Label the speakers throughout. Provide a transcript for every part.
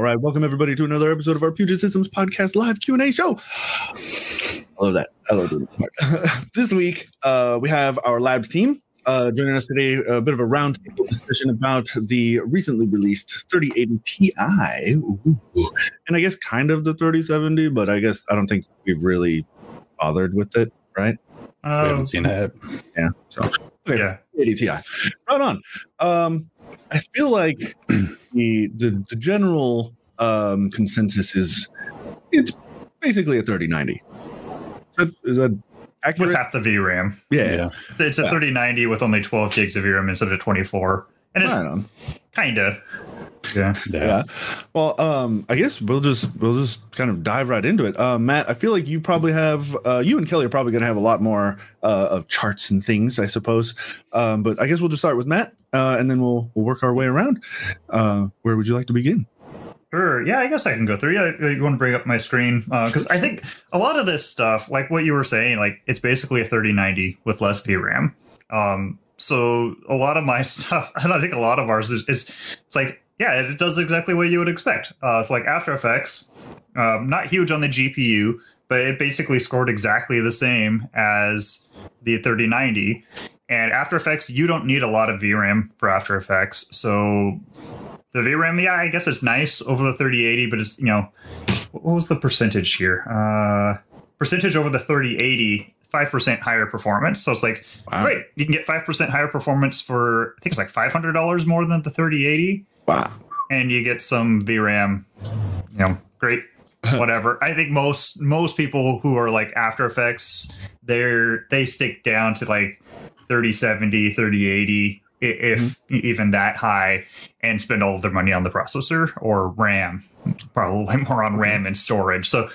Speaker 1: All right, welcome everybody to another episode of our Puget Systems podcast live Q and A show. I love that. I love doing that part. this week, uh, we have our labs team uh, joining us today. A bit of a roundtable discussion about the recently released 3080 Ti, Ooh. and I guess kind of the 3070, but I guess I don't think we've really bothered with it, right?
Speaker 2: we haven't seen it.
Speaker 1: Yeah. So okay,
Speaker 2: Yeah.
Speaker 1: 80 Ti. Right on. Um, I feel like the the, the general um, consensus is it's basically a 3090. Is that, is that accurate?
Speaker 2: With half the VRAM.
Speaker 1: yeah.
Speaker 3: Yeah.
Speaker 2: It's a
Speaker 1: Yeah.
Speaker 2: 3090 with only 12 gigs of VRAM instead of 24. And it's
Speaker 1: Right
Speaker 2: kind of. Yeah.
Speaker 3: Yeah.
Speaker 1: Yeah. Well, um, I guess we'll just we'll just kind of dive right into it. Uh, Matt, I feel like you probably have uh, you and Kelly are probably going to have a lot more uh, of charts and things, I suppose. Um, but I guess we'll just start with Matt, uh, and then we'll we'll work our way around. Uh, where would you like to begin?
Speaker 2: Sure. Yeah, I guess I can go through. Yeah, you want to bring up my screen? Because I think a lot of this stuff, like what you were saying, like it's basically a 3090 with less VRAM. Um, so a lot of my stuff, and I think a lot of ours is, is it's like, yeah, it does exactly what you would expect. Uh, so like After Effects, um, not huge on the GPU, but it basically scored exactly the same as the 3090. And After Effects, you don't need a lot of VRAM for After Effects. So the VRAM, yeah, I guess it's nice over the 3080, but it's, you know, what was the percentage here? Uh, percentage over the 3080, 5% higher performance. So it's like,
Speaker 1: Wow.
Speaker 2: great, you can get 5% higher performance for, I think it's like $500 more than the 3080
Speaker 1: Wow.
Speaker 2: and you get some VRAM. You know, great, whatever. I think most most people who are like After Effects, they're they stick down to like 3070, 3080, i- if even that high, and spend all of their money on the processor or RAM. Probably more on RAM and storage. So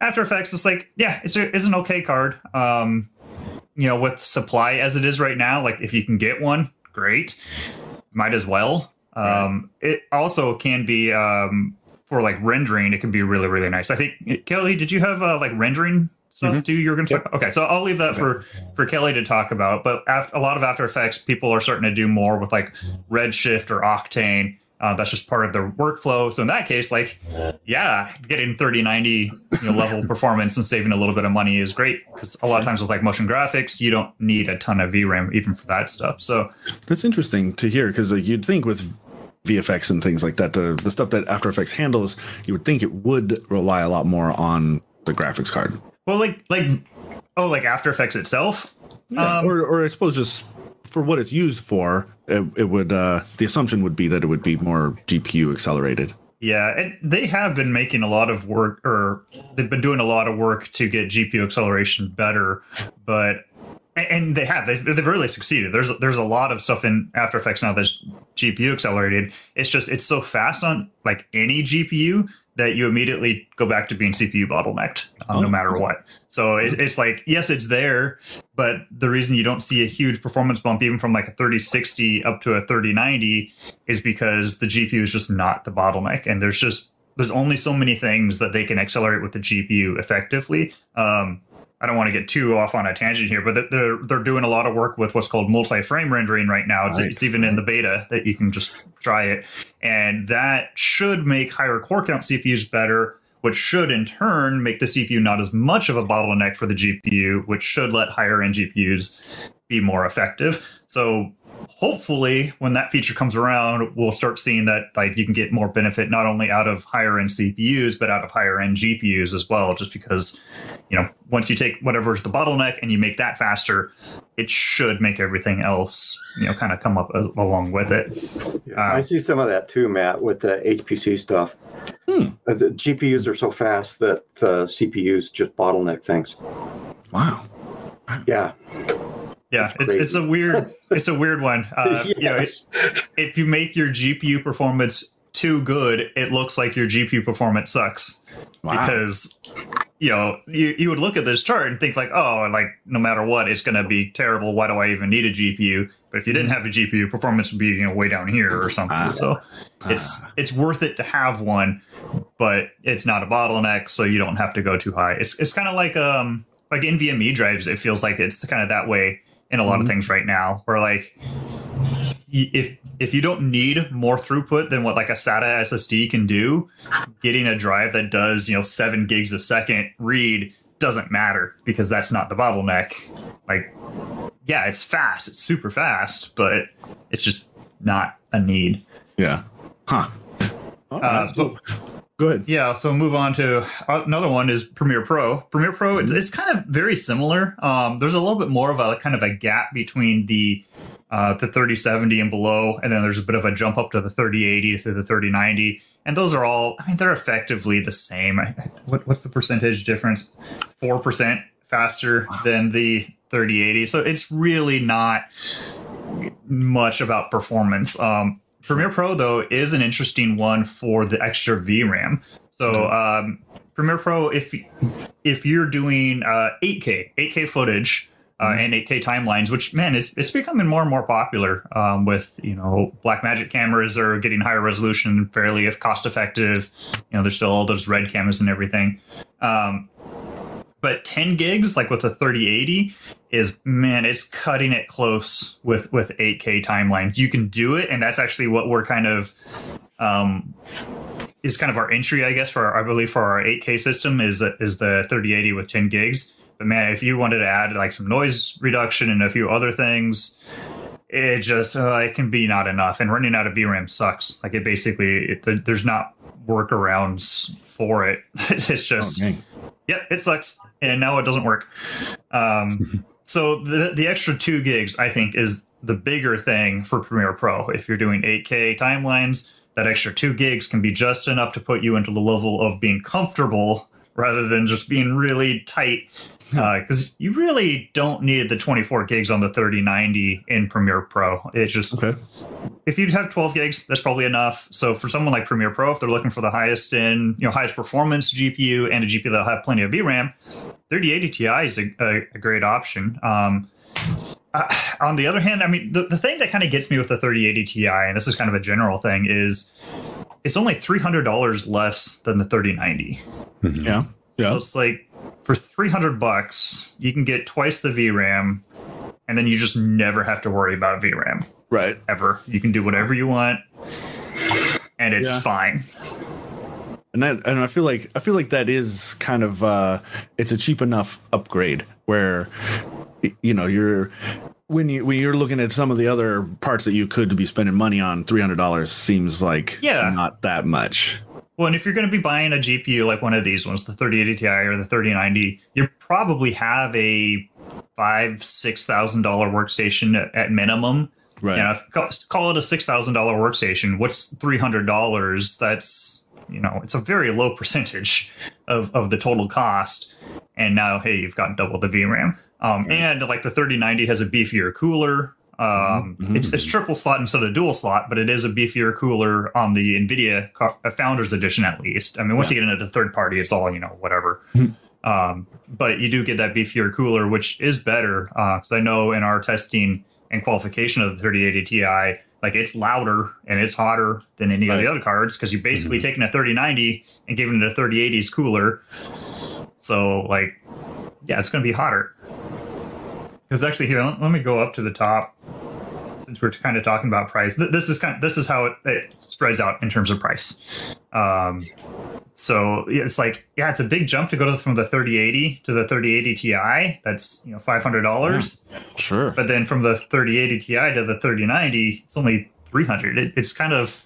Speaker 2: After Effects is like, yeah, it's a, it's an okay card. Um, you know, with supply as it is right now, like if you can get one, great. Might as well. Um, it also can be um, for like rendering. It can be really really nice. I think Kelly, did you have uh, like rendering stuff too? You were going to talk. About? Okay, so I'll leave that for for Kelly to talk about. But after, a lot of After Effects, people are starting to do more with like Redshift or Octane. Uh, that's just part of their workflow. So in that case, like, yeah, getting 3090 you know, level performance and saving a little bit of money is great because a lot of times with like motion graphics, you don't need a ton of VRAM even for that stuff. So
Speaker 1: That's interesting to hear because like, you'd think with VFX and things like that, the, the stuff that After Effects handles, you would think it would rely a lot more on the graphics card.
Speaker 2: Well, like like oh, like After Effects itself. Um,
Speaker 1: or, or I suppose just for what it's used for, it, it would uh, the assumption would be that it would be more GPU accelerated.
Speaker 2: Yeah, and they have been making a lot of work, or they've been doing a lot of work to get GPU acceleration better, but and they have they've, they've really succeeded. There's there's a lot of stuff in After Effects now that's GPU accelerated. It's just it's so fast on like any GPU that you immediately go back to being CPU bottlenecked, um,
Speaker 1: Oh,
Speaker 2: no matter what. So it, it's like yes, it's there, but the reason you don't see a huge performance bump even from like a 3060 up to a 3090 is because the GPU is just not the bottleneck, and there's just there's only so many things that they can accelerate with the GPU effectively. Um, I don't want to get too off on a tangent here, but they're they're doing a lot of work with what's called multi-frame rendering right now. It's,
Speaker 1: Right.
Speaker 2: it's even in the beta that you can just try it, and that should make higher core count CPUs better, which should in turn make the CPU not as much of a bottleneck for the GPU, which should let higher end GPUs be more effective. So hopefully when that feature comes around we'll start seeing that like you can get more benefit not only out of higher end cpus but out of higher end gpus as well just because you know once you take whatever's the bottleneck and you make that faster it should make everything else you know kind of come up a- along with it
Speaker 4: I
Speaker 2: Uh,
Speaker 4: see some of that too, Matt, with the HPC stuff.
Speaker 1: Hmm.
Speaker 4: Uh, The GPUs are so fast that the CPUs just bottleneck things.
Speaker 1: Wow.
Speaker 4: Yeah.
Speaker 2: Yeah it's, it's a weird it's a weird one. Uh, you know, it- if you make your gpu performance too good it looks like your gpu performance sucks.
Speaker 1: Wow.
Speaker 2: because you know you, you would look at this chart and think like oh like no matter what it's going to be terrible. Why do i even need a gpu but if you didn't have a gpu performance would be you know way down here or something.
Speaker 1: Ah.
Speaker 2: so it's it's worth it to have one but it's not a bottleneck so you don't have to go too high. It's, it's kind of like um like nvme drives it feels like it's kind of that way in a lot of things right now where like if if you don't need more throughput than what like a SATA SSD can do, getting a drive that does you know seven gigs a second read doesn't matter because that's not the bottleneck. Like, yeah, it's fast, it's super fast, but it's just not a need.
Speaker 1: Yeah. Huh. All
Speaker 2: Uh,
Speaker 1: so, go ahead.
Speaker 2: Yeah, so move on to uh, another one is Premiere Pro. Premiere Pro, it's, it's kind of very similar. Um, there's a little bit more of a kind of a gap between the uh, the 3070 and below, and then there's a bit of a jump up to the 3080 to the 3090, and those are all. I mean, they're effectively the same. I- What, what's the percentage difference? Four percent faster than the 3080. So it's really not much about performance. Um, Premiere Pro though is an interesting one for the extra VRAM. So um, Premiere Pro, if if you're doing uh, 8K 8K footage uh, and 8K timelines, which man, it's it's becoming more and more popular um, with you know Blackmagic cameras are getting higher resolution, fairly if cost effective. You know, there's still all those red cameras and everything. Um, but 10 gigs like with a 3080 is man it's cutting it close with with 8k timelines. You can do it and that's actually what we're kind of um is kind of our entry i guess for our, i believe for our 8k system is is the 3080 with 10 gigs. But man if you wanted to add like some noise reduction and a few other things it just uh, it can be not enough. And running out of vram sucks. Like it basically it, there's not workarounds for it. It's just
Speaker 1: Oh, dang.
Speaker 2: Yep, it sucks, and now it doesn't work. Um, so the the extra two gigs, I think, is the bigger thing for Premiere Pro. If you're doing 8K timelines, that extra two gigs can be just enough to put you into the level of being comfortable rather than just being really tight. Because you really don't need the 24 gigs on the 3090 in Premiere Pro. It's just
Speaker 1: Okay.
Speaker 2: if you have 12 gigs, that's probably enough. So for someone like Premiere Pro, if they're looking for the highest in, you know, highest performance GPU and a GPU that'll have plenty of VRAM, 3080 Ti is a, a, a great option. Um, uh, on the other hand, I mean, the, the thing that kind of gets me with the 3080 Ti, and this is kind of a general thing, is it's only $300 less than the 3090.
Speaker 1: Yeah.
Speaker 2: So
Speaker 1: Yeah.
Speaker 2: it's like for 300 bucks, you can get twice the VRAM, and then you just never have to worry about VRAM
Speaker 1: Right.
Speaker 2: ever. You can do whatever you want, and it's
Speaker 1: Yeah.
Speaker 2: fine.
Speaker 1: and that and i feel like i feel like that is kind of uh it's a cheap enough upgrade where you know you're when you when you're looking at some of the other parts that you could be spending money on $300 seems like
Speaker 2: Yeah.
Speaker 1: not that much
Speaker 2: Well, and if you're going to be buying a GPU like one of these ones, the 3080 Ti or the 3090, you probably have a five six thousand dollar workstation at, minimum.
Speaker 1: right
Speaker 2: You know, if, call, call it a six thousand dollar workstation. What's three hundred dollars? That's you know, it's a very low percentage of of the total cost. And now, hey, you've got double the VRAM. Um, And like the 3090 has a beefier cooler. Um,
Speaker 1: Mhm.
Speaker 2: it's, it's triple slot instead of dual slot, but it is a beefier cooler on the NVIDIA co- uh, Founders Edition at least. I mean, once you get into the third party, it's all you know, whatever.
Speaker 1: Mhm.
Speaker 2: Um, but you do get that beefier cooler, which is better because I know in our testing and qualification of the 3080 Ti, like it's louder and it's hotter than any of the other cards because you're basically taking a 3090 and giving it a 3080's cooler. So like, yeah, it's going to be hotter. Because actually, here, let, let me go up to the top since we're kind of talking about price. Th- This is kind of, this is how it, it spreads out in terms of price. Um, so it's like yeah, it's a big jump to go to from the 3080 to the 3080 Ti. That's you know five hundred dollars.
Speaker 1: sure
Speaker 2: But then from the 3080 Ti to the 3090, it's only 300. It, it's kind of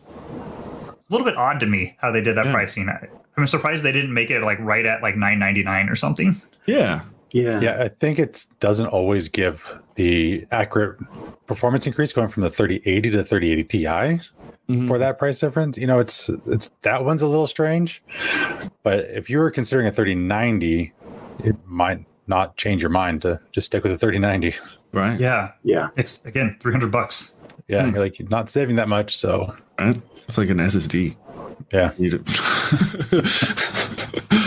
Speaker 2: it's a little bit odd to me how they did that
Speaker 1: Yeah.
Speaker 2: pricing. I, I'm surprised they didn't make it like right at like 999 or something.
Speaker 1: yeah
Speaker 4: Yeah.
Speaker 3: Yeah, I think it doesn't always give the accurate performance increase going from the 3080 to the 3080 Ti
Speaker 1: Mhm.
Speaker 3: for that price difference. You know, it's it's that one's a little strange. But if you were considering a 3090, it might not change your mind to just stick with the 3090.
Speaker 1: right
Speaker 2: Yeah,
Speaker 4: Yeah.
Speaker 2: it's again 300 bucks.
Speaker 3: Yeah,
Speaker 1: Hmm.
Speaker 3: you're like you're not saving that much, so
Speaker 1: right it's like an ssd
Speaker 3: yeah.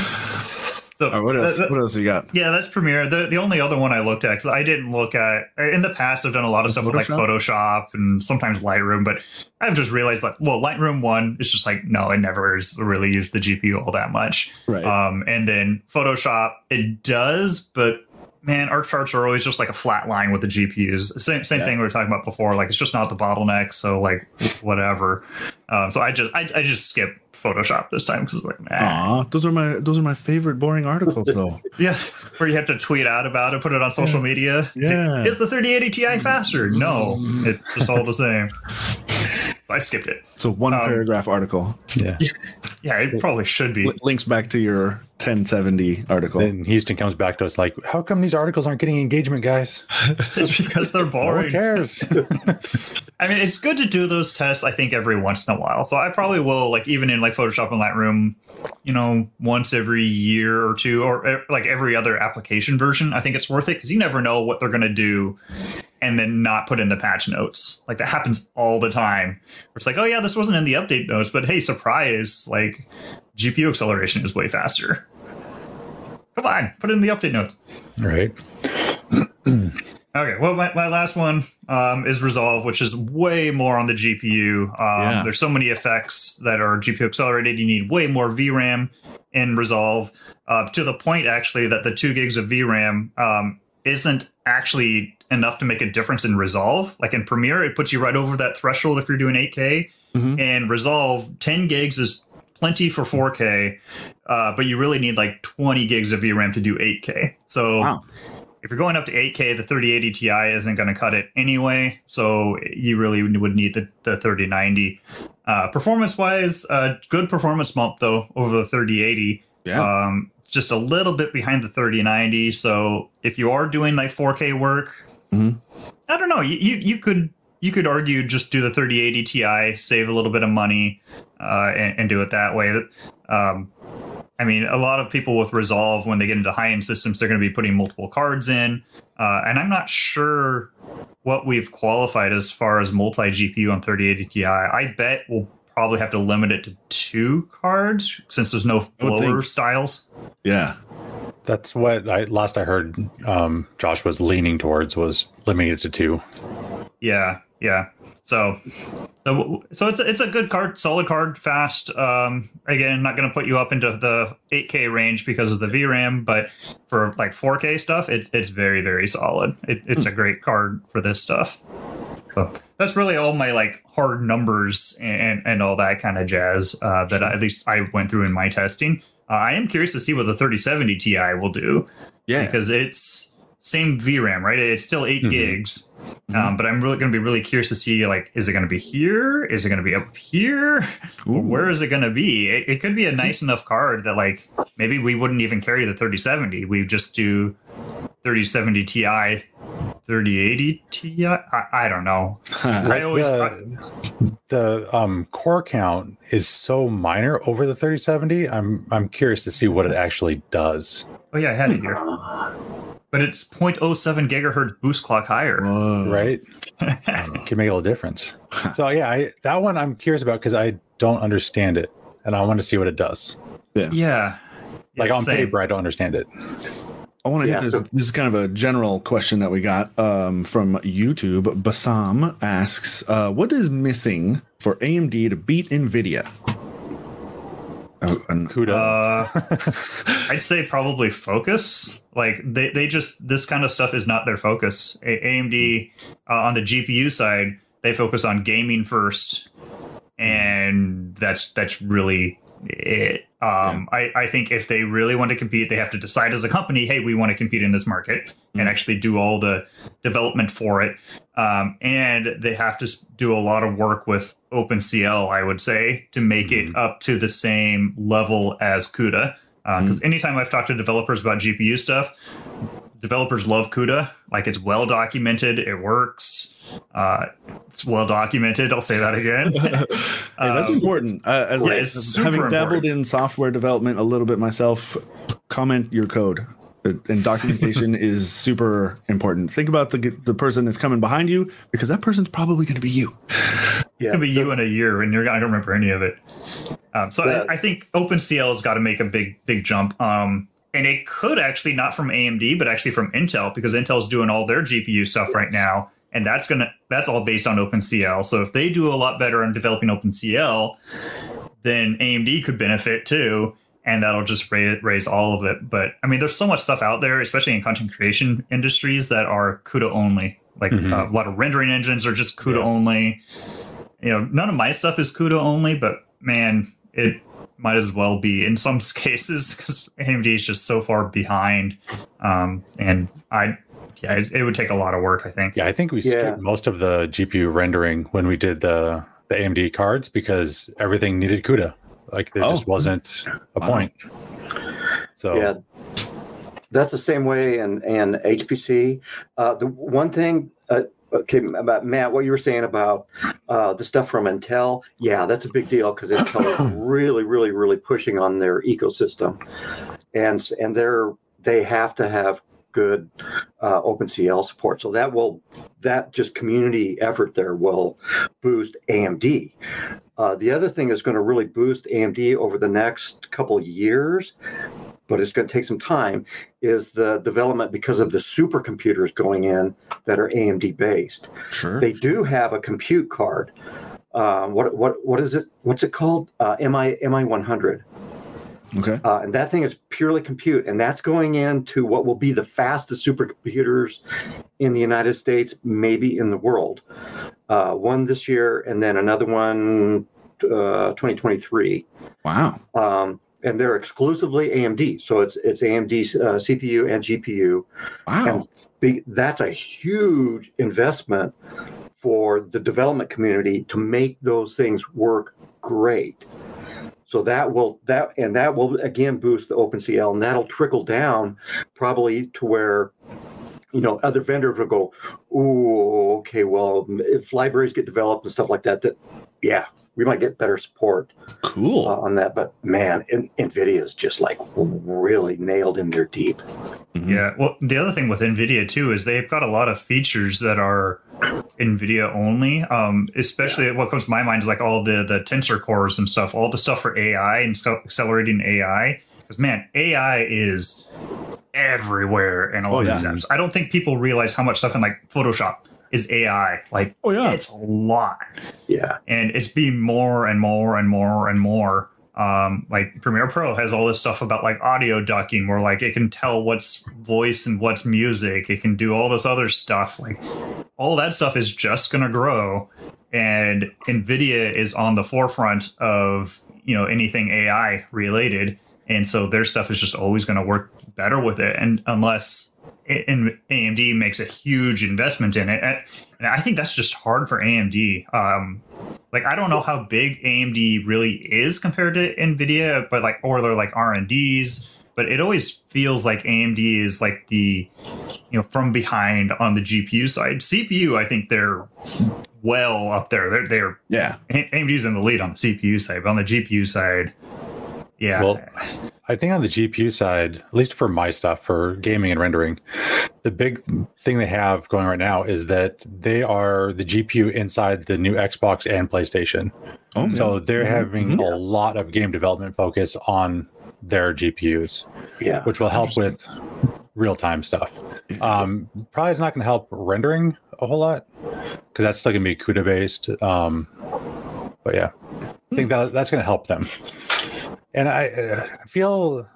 Speaker 2: So
Speaker 1: right, what else
Speaker 2: that-
Speaker 1: what else you got
Speaker 2: Yeah, that's Premiere. The the only other one I looked at because I didn't look at in the past. I've done a lot of stuff with like Photoshop and sometimes Lightroom, but I've just realized like, well, Lightroom one is just like no, it never really used the GPU all that much.
Speaker 1: right
Speaker 2: Um, and then Photoshop, it does, but man, our charts are always just like a flat line with the GPUs. Same same
Speaker 1: Yeah.
Speaker 2: thing we were talking about before. Like it's just not the bottleneck. So like whatever. Um, so I just I, I just skip Photoshop this time because it's like, nah.
Speaker 1: Aw, those are my those are my favorite boring articles though.
Speaker 2: yeah, where you have to tweet out about it, put it on social media.
Speaker 1: Yeah.
Speaker 2: is the 3080 Ti faster? No, it's just all the same. So I skipped it.
Speaker 1: So one
Speaker 2: Um,
Speaker 1: paragraph article
Speaker 3: Yeah.
Speaker 2: Yeah, it probably should be.
Speaker 1: L- links back to your 1070 article.
Speaker 3: Then Houston comes back to us like, how come these articles aren't getting engagement, guys?
Speaker 2: It's because they're boring.
Speaker 3: Who
Speaker 2: boring.
Speaker 3: cares?
Speaker 2: I mean, it's good to do those tests. I think every once in a while. So I probably will, like, even in like Photoshop and Lightroom, you know, once every year or two, or eh, like every other application version. I think it's worth it because you never know what they're going to do, and then not put in the patch notes. Like that happens all the time. It's like, oh yeah, this wasn't in the update notes, but hey, surprise! Like GPU acceleration is way faster. Come on, put it in the update notes.
Speaker 3: right.
Speaker 2: Okay, well, my, my last one um, is Resolve, which is way more on the GPU. Um,
Speaker 1: Yeah.
Speaker 2: There's so many effects that are GPU accelerated. You need way more VRAM in Resolve, uh, to the point actually that the two gigs of VRAM um, isn't actually enough to make a difference in Resolve. Like in Premiere, it puts you right over that threshold if you're doing 8K.
Speaker 1: Mhm.
Speaker 2: And Resolve, 10 gigs is plenty for 4K, uh, but you really need like 20 gigs of VRAM to do 8K. So
Speaker 1: Wow.
Speaker 2: if you're going up to 8K, the 3080 Ti isn't going to cut it anyway. So you really would need the, the 3090. Uh, performance wise, uh, good performance bump though over the 3080.
Speaker 1: Yeah.
Speaker 2: Um, just a little bit behind the 3090. So if you are doing like 4K work,
Speaker 1: Mhm.
Speaker 2: I don't know. You, you you could you could argue just do the 3080 Ti, save a little bit of money, uh, and, and do it that way. Um, I mean, a lot of people with Resolve, when they get into high end systems, they're going to be putting multiple cards in. Uh, and I'm not sure what we've qualified as far as multi GPU on 3080 Ti. I bet we'll probably have to limit it to two cards since there's no
Speaker 1: I would
Speaker 2: blower
Speaker 1: think.
Speaker 2: styles.
Speaker 1: yeah.
Speaker 3: That's what I last I heard um, Josh was leaning towards was limiting it to two.
Speaker 2: Yeah, yeah. So, so, so it's a, it's a good card, solid card, fast. Um, again, not going to put you up into the 8K range because of the VRAM, but for like 4K stuff, it, it's very very solid. It, it's a great card for this stuff. So that's really all my like hard numbers and and all that kind of jazz uh, that I, at least I went through in my testing. Uh, I am curious to see what the 3070 Ti will do
Speaker 1: Yeah.
Speaker 2: because it's same VRAM, right? It's still 8
Speaker 3: Mhm.
Speaker 2: gigs, um, but I'm really going to be really curious to see like, is it going to be here? Is it going to be up here? Or Where is it going to be? It, it could be a nice enough card that like maybe we wouldn't even carry the 3070. We just do 3070 Ti, 3080 Ti. I, I don't know. I always
Speaker 3: the, the um, core count is so minor over the 3070. I'm I'm curious to see what it actually does.
Speaker 2: oh yeah, I had it here, but it's 0.07 gigahertz boost clock higher.
Speaker 1: Whoa.
Speaker 3: Right? Can make a little difference. So yeah, I, that one I'm curious about because I don't understand it, and I want to see what it does.
Speaker 2: Yeah.
Speaker 3: Like
Speaker 2: Yeah,
Speaker 3: on
Speaker 2: same.
Speaker 3: paper, I don't understand it.
Speaker 1: I want to
Speaker 4: Yeah,
Speaker 1: hit this. this is kind of a general question that we got um, from YouTube. Basam asks, uh, "What is missing for AMD to beat NVIDIA?" Oh, and
Speaker 3: CUDA.
Speaker 2: Uh, I'd say probably focus. Like they, they just this kind of stuff is not their focus. A- AMD uh, on the GPU side, they focus on gaming first, and that's that's really it. Um, I, I think if they really want to compete, they have to decide as a company, hey, we want to compete in this market and actually do all the development for it. Um, and they have to do a lot of work with OpenCL, I would say, to make it up to the same level as CUDA. Because anytime I've talked to developers about GPU stuff, developers love CUDA. Like it's well documented, it works. Uh, it's well documented. I'll say that again.
Speaker 1: Hey, that's
Speaker 2: Um,
Speaker 1: important. Uh, as,
Speaker 2: yeah, super
Speaker 1: having dabbled
Speaker 2: important.
Speaker 1: in software development a little bit myself, comment your code. And documentation is super important. Think about the the person that's coming behind you because that person's probably going to be you.
Speaker 4: Yeah.
Speaker 2: It'll be you in a year, and you're I don't remember any of it. Um, so
Speaker 4: Yeah.
Speaker 2: I, I think OpenCL has got to make a big big jump. Um, and it could actually not from AMD, but actually from Intel because Intel's doing all their GPU stuff right now, and that's gonna that's all based on OpenCL. So if they do a lot better on developing OpenCL, then AMD could benefit too. And that'll just raise, raise all of it. But I mean, there's so much stuff out there, especially in content creation industries that are CUDA only. Like
Speaker 3: Mhm.
Speaker 2: uh, a lot of rendering engines are just CUDA
Speaker 1: Yeah.
Speaker 2: only. You know, none of my stuff is CUDA only, but man, it might as well be in some cases because AMD is just so far behind. Um, and I, yeah, it, it would take a lot of work, I think.
Speaker 3: Yeah, I think we
Speaker 4: Yeah.
Speaker 3: skipped most of the GPU rendering when we did the the AMD cards because everything needed CUDA. Like there
Speaker 1: Oh.
Speaker 3: just wasn't a point. So
Speaker 4: Yeah, that's the same way in and HPC. Uh, the one thing, uh, okay, about Matt, what you were saying about uh, the stuff from Intel, yeah, that's a big deal because Intel is really, really, really pushing on their ecosystem, and and they're they have to have good uh, OpenCL support. So that will that just community effort there will boost AMD. Uh, the other thing is going to really boost AMD over the next couple years, but it's going to take some time. Is the development because of the supercomputers going in that are AMD based?
Speaker 1: Sure.
Speaker 4: They do have a compute card. Um, what what what is it? What's it called? Uh, MI MI 100.
Speaker 1: Okay.
Speaker 4: Uh, and that thing is purely compute, and that's going into what will be the fastest supercomputers in the United States, maybe in the world. Uh, one this year, and then another one, uh, 2023.
Speaker 1: Wow.
Speaker 4: Um, and they're exclusively AMD, so it's it's AMD uh, CPU and GPU.
Speaker 1: Wow.
Speaker 4: And big, that's a huge investment for the development community to make those things work great. So that will that and that will again boost the OpenCL, and that'll trickle down probably to where you know other vendors will go, "Ooh, okay, well, if libraries get developed and stuff like that, that yeah, we might get better support
Speaker 1: Cool.
Speaker 4: uh, on that." But man, in, Nvidia is just like really nailed in there deep.
Speaker 1: Mhm.
Speaker 2: Yeah. Well, the other thing with NVIDIA too is they've got a lot of features that are NVIDIA only. Um, especially what comes to my mind is like all the the tensor cores and stuff, all the stuff for AI and stuff accelerating AI. Because man, AI is everywhere in all
Speaker 1: Oh,
Speaker 2: of
Speaker 1: yeah.
Speaker 2: these apps. I don't think people realize how much stuff in like Photoshop is AI. Like,
Speaker 1: Oh, yeah.
Speaker 2: it's a lot
Speaker 4: Yeah,
Speaker 2: and it's being more and more and more and more. Um, like Premiere Pro has all this stuff about like audio ducking, where like it can tell what's voice and what's music. It can do all this other stuff. Like all that stuff is just going to grow, and Nvidia is on the forefront of you know anything AI related, and so their stuff is just always going to work better with it. And unless AMD makes a huge investment in it, and I think that's just hard for AMD. Um, like I don't know how big AMD really is compared to Nvidia, but like or they're like R and D's. But it always feels like AMD is like the you know from behind on the GPU side. CPU, I think they're well up there. They're they're
Speaker 1: Yeah.
Speaker 2: AMD's in the lead on the CPU side, but on the GPU side, yeah,
Speaker 3: Well, I think on the GPU side, at least for my stuff, for gaming and rendering, the big thing they have going right now is that they are the GPU inside the new Xbox and PlayStation.
Speaker 1: Oh,
Speaker 3: So they're
Speaker 1: Mhm.
Speaker 3: having
Speaker 1: Mhm.
Speaker 3: a lot of game development focus on their GPUs,
Speaker 4: yeah.
Speaker 3: which will help with real time stuff. Um, probably it's not going to help rendering a whole lot because that's still going to be CUDA based. Um, but yeah, I think that that's going to help them. And I, I feel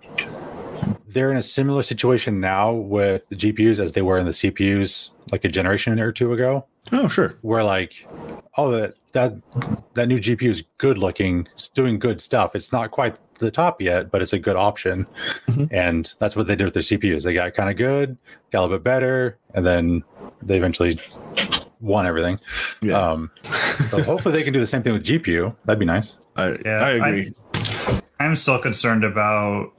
Speaker 3: they're in a similar situation now with the GPUs as they were in the CPUs like a generation or two ago,
Speaker 1: Oh, sure.
Speaker 3: where like, oh, that that that new GPU is good looking, it's doing good stuff. It's not quite the top yet, but it's a good option.
Speaker 1: Mhm.
Speaker 3: And that's what they did with their CPUs. They got kind of good, got a little bit better, and then they eventually won everything.
Speaker 1: Yeah.
Speaker 3: Um, so hopefully they can do the same thing with GPU. That'd be nice.
Speaker 1: I,
Speaker 2: Yeah,
Speaker 1: I agree.
Speaker 2: I'm still concerned about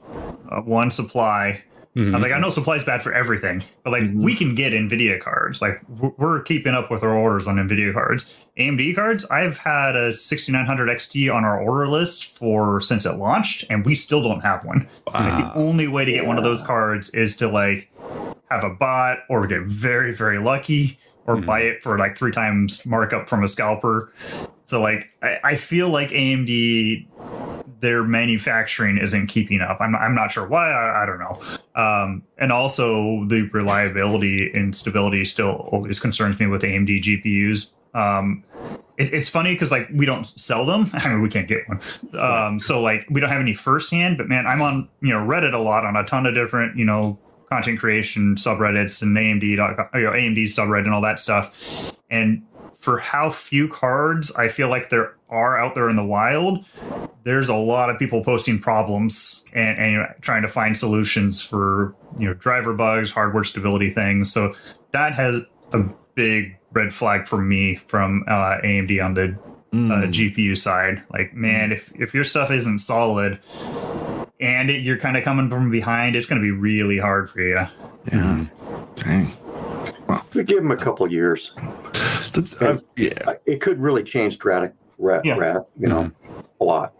Speaker 2: uh, one supply.
Speaker 3: Mhm.
Speaker 2: I'm like, I know supply is bad for everything, but like
Speaker 1: Mhm.
Speaker 2: we can get Nvidia cards. Like we're- keeping up with our orders on Nvidia cards. AMD cards, I've had a 6900 XT on our order list for since it launched, and we still don't have one. Like, the only way to get one of those cards is to like have a bot or get very very lucky or
Speaker 3: Mhm.
Speaker 2: buy it for like three times markup from a scalper. So like I, I feel like AMD their manufacturing isn't keeping up. I'm, I'm not sure why. I, I don't know. Um, and also the reliability and stability still always concerns me with AMD GPUs. Um, it, it's funny because like we don't sell them. I mean, we can't get one. Um, so like we don't have any firsthand. But man, I'm on you know Reddit a lot on a ton of different you know content creation subreddits and AMD you know, AMD subreddit and all that stuff. And for how few cards I feel like there are out there in the wild, there's a lot of people posting problems and, and you know, trying to find solutions for you know driver bugs, hardware stability things. So that has a big red flag for me from uh, AMD on the
Speaker 1: Mm.
Speaker 2: uh, GPU side. Like, man, if if your stuff isn't solid and it, you're kind of coming from behind, it's going to be really hard for you.
Speaker 1: yeah. Dang.
Speaker 4: We give them a couple years.
Speaker 1: That's, uh, yeah.
Speaker 4: It could really change dramatic, ra-
Speaker 2: Yeah.
Speaker 4: ra- you know, a lot.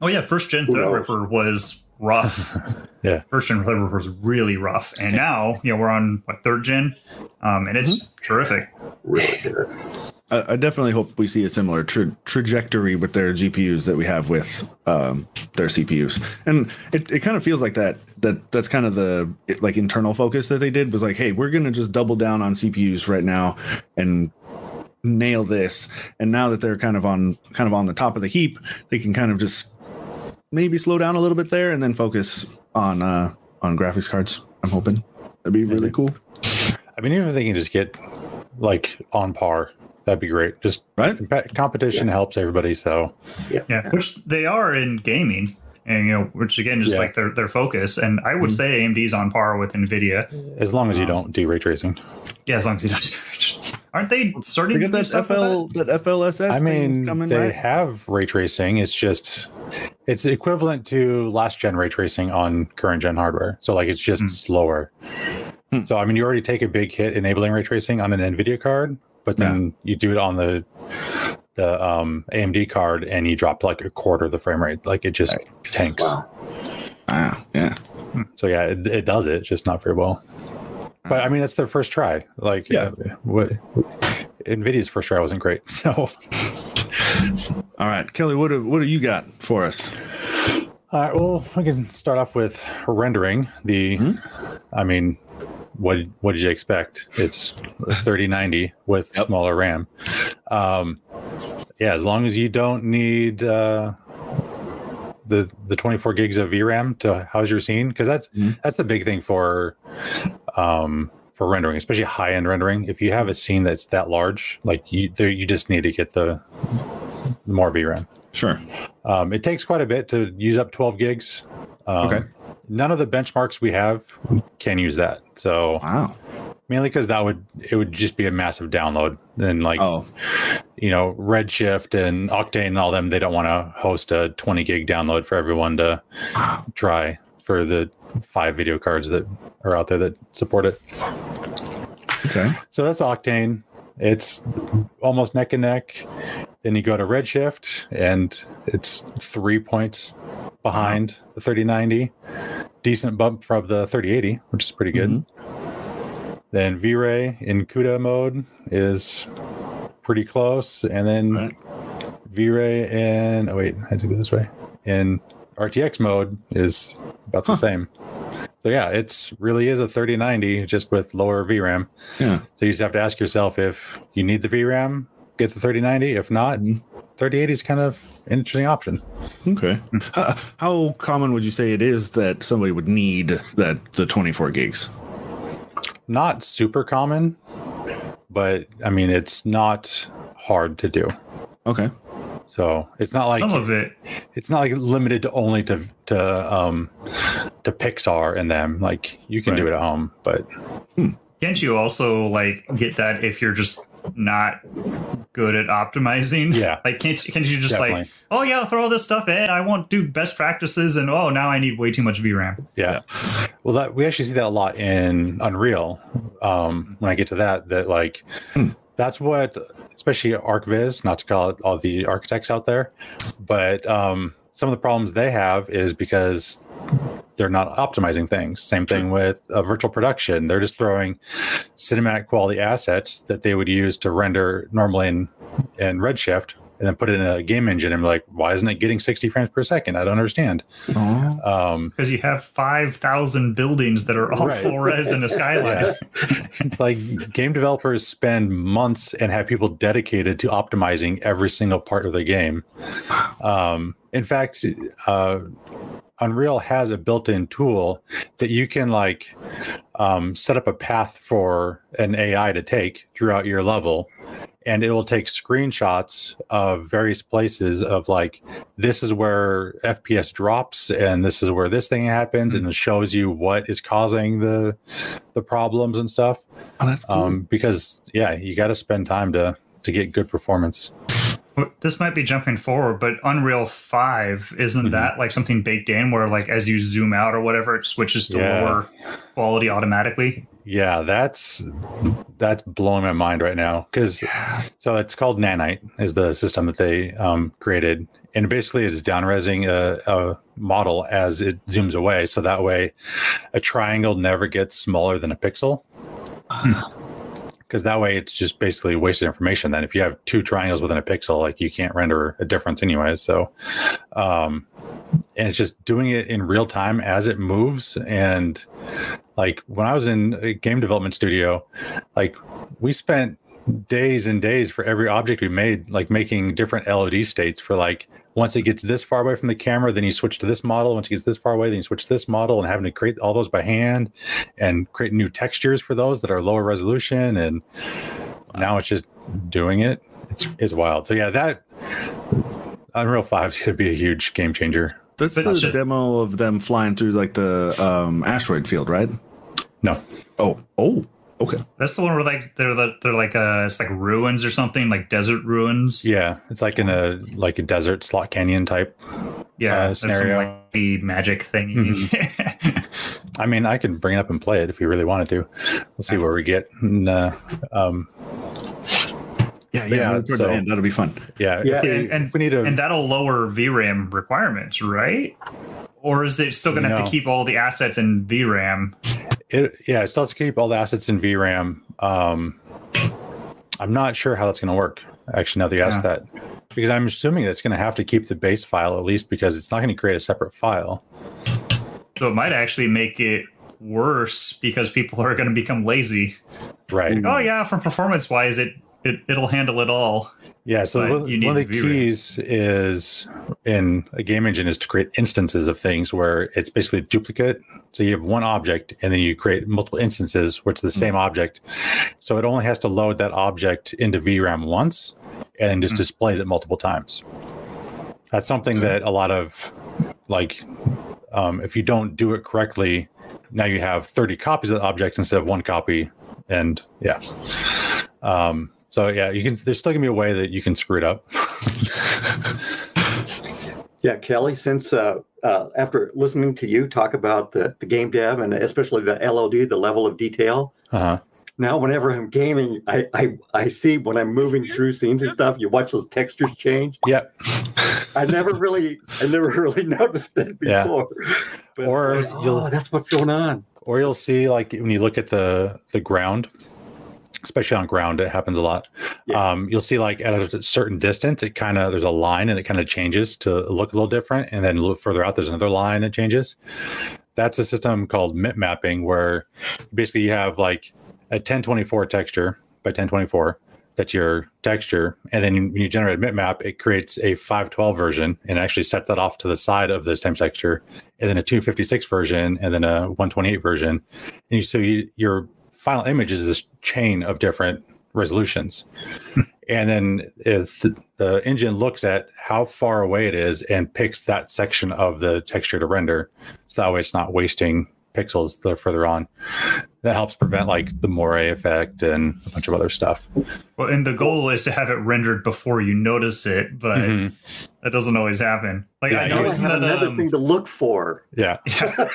Speaker 2: Oh yeah, first gen
Speaker 4: Who knows?
Speaker 2: Threadripper was rough.
Speaker 3: Yeah.
Speaker 2: first gen Threadripper was really rough, and now you know we're on what third gen, um, and it's terrific.
Speaker 4: Really good.
Speaker 1: I, I definitely hope we see a similar tra- trajectory with their GPUs that we have with um, their CPUs, and it, it kind of feels like that. That that's kind of the it, like internal focus that they did was like, hey, we're gonna just double down on CPUs right now and nail this. And now that they're kind of on kind of on the top of the heap, they can kind of just maybe slow down a little bit there and then focus on uh on graphics cards. I'm hoping that'd be really cool,
Speaker 3: I mean, even if they can just get like on par, that'd be great. Just
Speaker 1: right?
Speaker 3: compa- competition helps everybody. So
Speaker 2: Yeah, yeah, which they are in gaming, and you know, which again is
Speaker 3: Yeah.
Speaker 2: like their their focus. And I would say AMD's on par with Nvidia.
Speaker 3: as long as you don't do ray tracing,
Speaker 2: Yeah, as long as you don't. Aren't they starting
Speaker 1: They
Speaker 2: to
Speaker 1: got that
Speaker 2: stuff
Speaker 1: FL that FLSS.
Speaker 3: I mean,
Speaker 1: coming
Speaker 3: they
Speaker 1: right?
Speaker 3: have ray tracing. It's just it's equivalent to last gen ray tracing on current gen hardware. So like it's just
Speaker 2: Hmm.
Speaker 3: slower.
Speaker 1: Hmm.
Speaker 3: So I mean, you already take a big hit enabling ray tracing on an Nvidia card, but then you do it on the the um, AMD card and you drop like a quarter of the frame rate. Like it just tanks.
Speaker 4: Wow.
Speaker 1: Ah, yeah.
Speaker 3: So yeah, it, it does it, just not very well. But I mean, that's their first try. Like,
Speaker 1: Yeah.
Speaker 3: uh, what Nvidia's first try wasn't great. So,
Speaker 1: All right, Kelly, what have, what do you got for us?
Speaker 3: all right, well, we can start off with rendering. The, I mean, what what did you expect? It's 3090 with
Speaker 1: Yep.
Speaker 3: smaller RAM. Um, yeah, as long as you don't need uh, the the 24 gigs of VRAM to house your scene, because that's
Speaker 1: Mhm.
Speaker 3: that's the big thing for um, for rendering, especially high end rendering. If you have a scene that's that large, like you there, you just need to get the more VRAM.
Speaker 1: Sure.
Speaker 3: Um, it takes quite a bit to use up 12 gigs. Um,
Speaker 1: Okay.
Speaker 3: None of the benchmarks we have can use that. So
Speaker 1: Wow.
Speaker 3: mainly because that would it would just be a massive download and like
Speaker 1: Oh,
Speaker 3: you know Redshift and Octane and all them they don't want to host a 20 gig download for everyone to try for the five video cards that are out there that support it.
Speaker 1: okay.
Speaker 3: So that's Octane. It's almost neck and neck. Then you go to Redshift, and it's three points behind the 3090. Decent bump from the 3080, which is pretty good. Mm-hmm. Then V-Ray in CUDA mode is pretty close, and then
Speaker 1: Right.
Speaker 3: V-Ray in oh wait, I had to go this way. In RTX mode is about the
Speaker 1: Huh.
Speaker 3: same. So yeah, it's really is a 3090 just with lower VRAM.
Speaker 1: Yeah.
Speaker 3: So you just have to ask yourself if you need the VRAM, get the 3090. If not,
Speaker 1: Mhm.
Speaker 3: 3080 is kind of an interesting option.
Speaker 1: Okay. How, how common would you say it is that somebody would need that the 24 gigs?
Speaker 3: Not super common, but I mean, it's not hard to do.
Speaker 1: Okay.
Speaker 3: So it's not like
Speaker 2: Some of it,
Speaker 3: it's not like limited to only to to um to Pixar and them. Like you can do it at home, but
Speaker 2: can't you also like get that if you're just not good at optimizing?
Speaker 3: Yeah.
Speaker 2: Like can't can't you just like, oh yeah, throw all this stuff in. I won't do best practices, and oh now I need way too much VRAM.
Speaker 3: Yeah. Well, that we actually see that a lot in Unreal. Um, when I get to that, that like that's what, especially ArchViz, not to call it all the architects out there, but um, some of the problems they have is because they're not optimizing things. Same thing with uh, virtual production; they're just throwing cinematic quality assets that they would use to render normally in in Redshift and then put it in a game engine and be like, why isn't it getting 60 frames per second? I don't understand. Um,
Speaker 2: Because you have 5,000 buildings that are all
Speaker 3: Right.
Speaker 2: full res in the skyline.
Speaker 3: it's like game developers spend months and have people dedicated to optimizing every single part of the game. Um, in fact, uh, Unreal has a built-in tool that you can like um, set up a path for an AI to take throughout your level, and it will take screenshots of various places of like this is where FPS drops, and this is where this thing happens, and it shows you what is causing the the problems and stuff.
Speaker 1: Oh, that's cool.
Speaker 3: Um, because yeah, you got to spend time to to get good performance.
Speaker 2: This might be jumping forward, but Unreal 5, isn't
Speaker 3: Mhm.
Speaker 2: that like something baked in where, like, as you zoom out or whatever, it switches to
Speaker 3: Yeah.
Speaker 2: lower quality automatically?
Speaker 3: Yeah, that's that's blowing my mind right now because so it's called Nanite is the system that they um, created, and it basically is downresing a, a model as it zooms away, so that way a triangle never gets smaller than a pixel. Because that way it's just basically wasted information. Then if you have two triangles within a pixel, like you can't render a difference anyways. So, um, and it's just doing it in real time as it moves and like when I was in a game development studio, like we spent days and days for every object we made, like making different LOD states for like once it gets this far away from the camera, then you switch to this model. Once it gets this far away, then you switch to this model and having to create all those by hand and create new textures for those that are lower resolution. And now it's just doing it. It's it's wild. So yeah, that Unreal 5 is gonna be a huge game changer.
Speaker 1: That's
Speaker 2: But
Speaker 1: the
Speaker 2: should-
Speaker 1: demo of them flying through like the um, asteroid field, right?
Speaker 3: No.
Speaker 1: Oh, oh, okay.
Speaker 2: That's the one where, like, they're, the, they're like, uh, it's like ruins or something, like desert ruins.
Speaker 3: Yeah, it's like in a like a desert slot canyon type
Speaker 2: Yeah.
Speaker 3: Uh,
Speaker 2: there's some,
Speaker 3: scenario.
Speaker 2: like, the magic thing.
Speaker 3: I mean, I can bring it up and play it if you really wanted to. We'll see where we get. And, uh, um,
Speaker 1: Yeah,
Speaker 3: Yeah,
Speaker 1: yeah.
Speaker 3: so-
Speaker 1: the end, that'll be fun.
Speaker 3: yeah,
Speaker 4: Yeah.
Speaker 3: We,
Speaker 2: And- and-
Speaker 3: we need to,
Speaker 2: and that'll lower VRAM requirements, right? Or is it still going to have to keep all the assets in VRAM?
Speaker 3: It, yeah, it still has to keep all the assets in VRAM. Um, I'm not sure how that's going to work. Actually, now that you asked
Speaker 2: Yeah.
Speaker 3: that, because I'm assuming that's going to have to keep the base file at least because it's not going to create a separate file.
Speaker 2: So it might actually make it worse because people are going to become lazy.
Speaker 3: Right.
Speaker 2: Oh yeah, from performance wise, it, it it'll handle it all.
Speaker 3: Yeah, so one, one of the keys is in a game engine is to create instances of things where it's basically a duplicate. So you have one object and then you create multiple instances where it's the same object. So it only has to load that object into VRAM once and just
Speaker 2: Mm.
Speaker 3: displays it multiple times. That's something that a lot of like um, if you don't do it correctly, now you have 30 copies of the object instead of one copy. And yeah. Um, so yeah, you can. There's still gonna be a way that you can screw it up.
Speaker 4: Yeah, Kelly, since uh, uh, after listening to you talk about the, the game dev and especially the LOD, the level of detail,
Speaker 3: Uh-huh.
Speaker 4: now whenever I'm gaming, I, I, I see when I'm moving through scenes and stuff, you watch those textures change.
Speaker 3: Yep.
Speaker 4: I never really, I never really noticed that
Speaker 3: Yeah.
Speaker 4: before. But
Speaker 3: Or
Speaker 4: it's like,
Speaker 3: you'll-
Speaker 4: oh, that's what's going on.
Speaker 3: Or you'll see like when you look at the the ground, especially on ground, it happens a lot.
Speaker 4: Yeah.
Speaker 3: Um, you'll see like at a certain distance, it kind of there's a line and it kind of changes to look a little different, and then a little further out, there's another line that changes. That's a system called MIP mapping, where basically you have like a 1024 texture by 1024 that's your texture and then when you generate a mip bitmap it creates a 512 version and actually sets that off to the side of this time texture and then a 256 version and then a 128 version and you, so you, your final image is this chain of different resolutions. And then if the, the engine looks at how far away it is and picks that section of the texture to render so that way it's not wasting pixels are further on that helps prevent like the moire effect and a bunch of other stuff
Speaker 2: Well, and the goal is to have it rendered before you notice it, but
Speaker 3: Mhm.
Speaker 2: that doesn't always happen. Like
Speaker 3: Yeah,
Speaker 2: I know, isn't that
Speaker 4: another
Speaker 2: um,
Speaker 4: thing to look for.
Speaker 3: yeah
Speaker 2: yeah,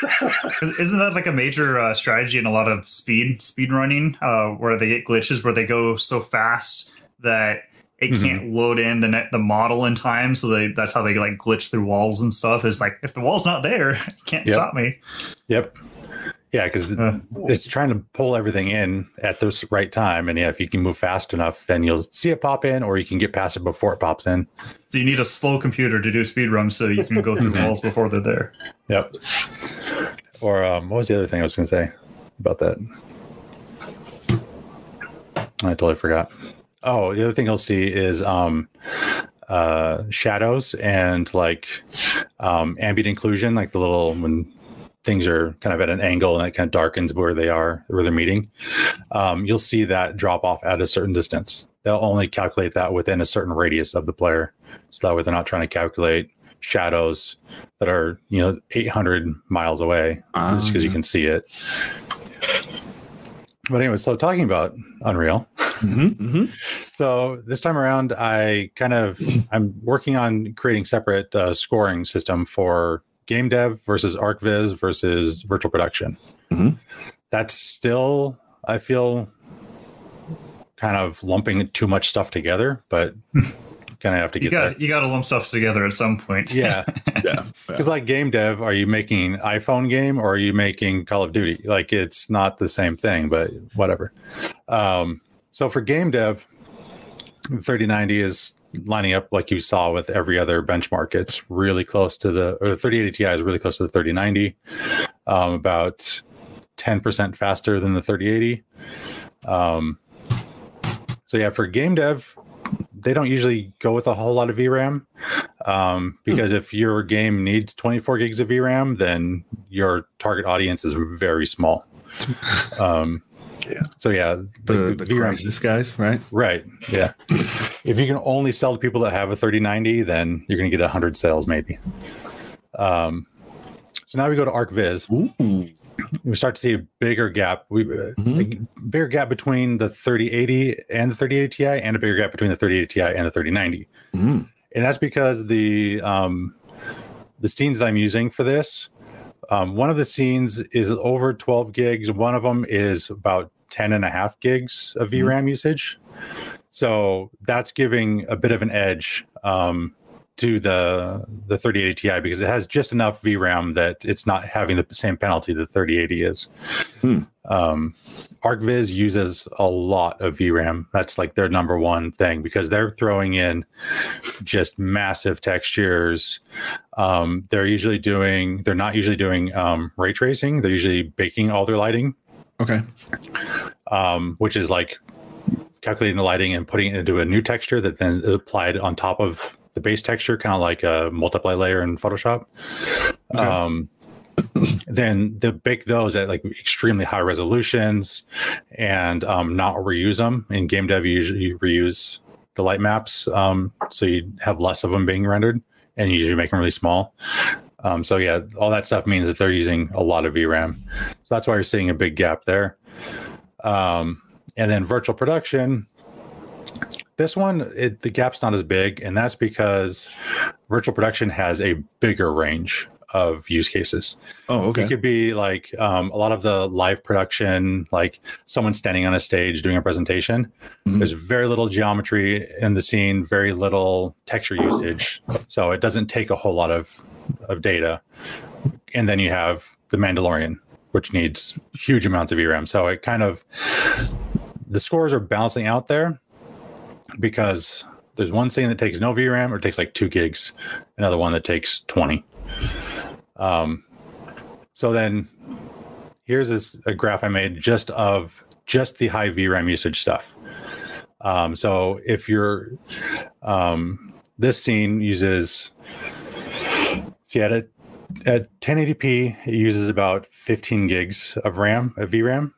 Speaker 2: isn't that like a major uh, strategy in a lot of speed speed running, uh, where they get glitches where they go so fast that it
Speaker 3: Mhm.
Speaker 2: can't load in the net, the model in time, so they that's how they like glitch through walls and stuff. Is like if the wall's not there, you can't
Speaker 3: Yep.
Speaker 2: stop me.
Speaker 3: Yep. Yeah, because
Speaker 2: Uh.
Speaker 3: it's trying to pull everything in at the right time, and yeah, if you can move fast enough, then you'll see it pop in, or you can get past it before it pops in.
Speaker 2: So you need a slow computer to do speed runs so you can go through walls before they're there.
Speaker 3: Yep. Or um, what was the other thing I was going to say about that? I totally forgot. Oh, the other thing you'll see is um, uh, shadows and like um, ambient occlusion, like the little when things are kind of at an angle and it kind of darkens where they are, where they're meeting. Um, you'll see that drop off at a certain distance. They'll only calculate that within a certain radius of the player, so that way they're not trying to calculate shadows that are you know 800 miles away
Speaker 1: Ah,
Speaker 3: just because you can see it. But anyway, so talking about Unreal,
Speaker 1: Mhm, mhm.
Speaker 3: so this time around, I kind of I'm working on creating separate uh, scoring system for game dev versus ArchViz versus virtual production.
Speaker 1: Mhm.
Speaker 3: That's still I feel kind of lumping too much stuff together, but kind of have to
Speaker 2: You
Speaker 3: get there.
Speaker 2: got you got to lump stuff together at some point.
Speaker 3: Yeah,
Speaker 1: Yeah. yeah.
Speaker 3: because like game dev, are you making iPhone game or are you making Call of Duty? Like it's not the same thing, but whatever. Um, so for game dev, 3090 is lining up like you saw with every other benchmark. It's really close to the or the 3080 Ti is really close to the 3090, um, about 10% faster than the 3080. Um, so yeah, for game dev, they don't usually go with a whole lot of VRAM um, because if your game needs 24 gigs of VRAM, then your target audience is very small. Um,
Speaker 1: Yeah.
Speaker 3: So yeah,
Speaker 1: The,
Speaker 3: the,
Speaker 1: the
Speaker 3: VRAM
Speaker 1: crisis guys, right?
Speaker 3: Right. Yeah. if you can only sell to people that have a 3090, then you're going to get 100 sales maybe. Um, so now we go to ArchViz.
Speaker 1: Ooh.
Speaker 3: We start to see a bigger gap. We uh,
Speaker 1: Mhm.
Speaker 3: a bigger gap between the 3080 and the 3080 Ti, and a bigger gap between the 3080 Ti and the 3090
Speaker 1: Mhm.
Speaker 3: and that's because the um, the scenes that I'm using for this, um, one of the scenes is over 12 gigs. One of them is about 10 and a half gigs of. VRAM usage. So that's giving a bit of an edge um, to the the 3080 Ti because it has just enough VRAM that it's not having the same penalty that 3080 is.
Speaker 1: Hmm.
Speaker 3: Um, ArchViz uses a lot of VRAM. That's like their number one thing because they're throwing in just massive textures. Um, they're usually doing, they're not usually doing um, ray tracing. They're usually baking all their lighting,
Speaker 1: Okay.
Speaker 3: um, which is like calculating the lighting and putting it into a new texture that then is applied on top of the base texture, kind of like a multiply layer in Photoshop.
Speaker 1: Okay.
Speaker 3: Um, then they bake those at like extremely high resolutions and um, not reuse them. In game dev, you usually reuse the light maps, um, so you have less of them being rendered, and you usually make them really small. Um, so yeah, all that stuff means that they're using a lot of VRAM. So that's why you're seeing a big gap there. Um, and then virtual production, this one it, the gap's not as big, and that's because virtual production has a bigger range of use cases.
Speaker 1: Oh, okay.
Speaker 3: It could be like um, a lot of the live production, like someone standing on a stage doing a presentation.
Speaker 1: Mhm.
Speaker 3: There's very little geometry in the scene, very little texture usage, so it doesn't take a whole lot of of data. And then you have the Mandalorian, which needs huge amounts of VRAM. So it kind of the scores are balancing out there because there's one scene that takes no VRAM or takes like two gigs, another one that takes 20. Um, so then here's this, a graph I made just of just the high VRAM usage stuff. Um, so if you're, um, this scene uses, see at it, at 1080p, it uses about 15 gigs of RAM, of VRAM.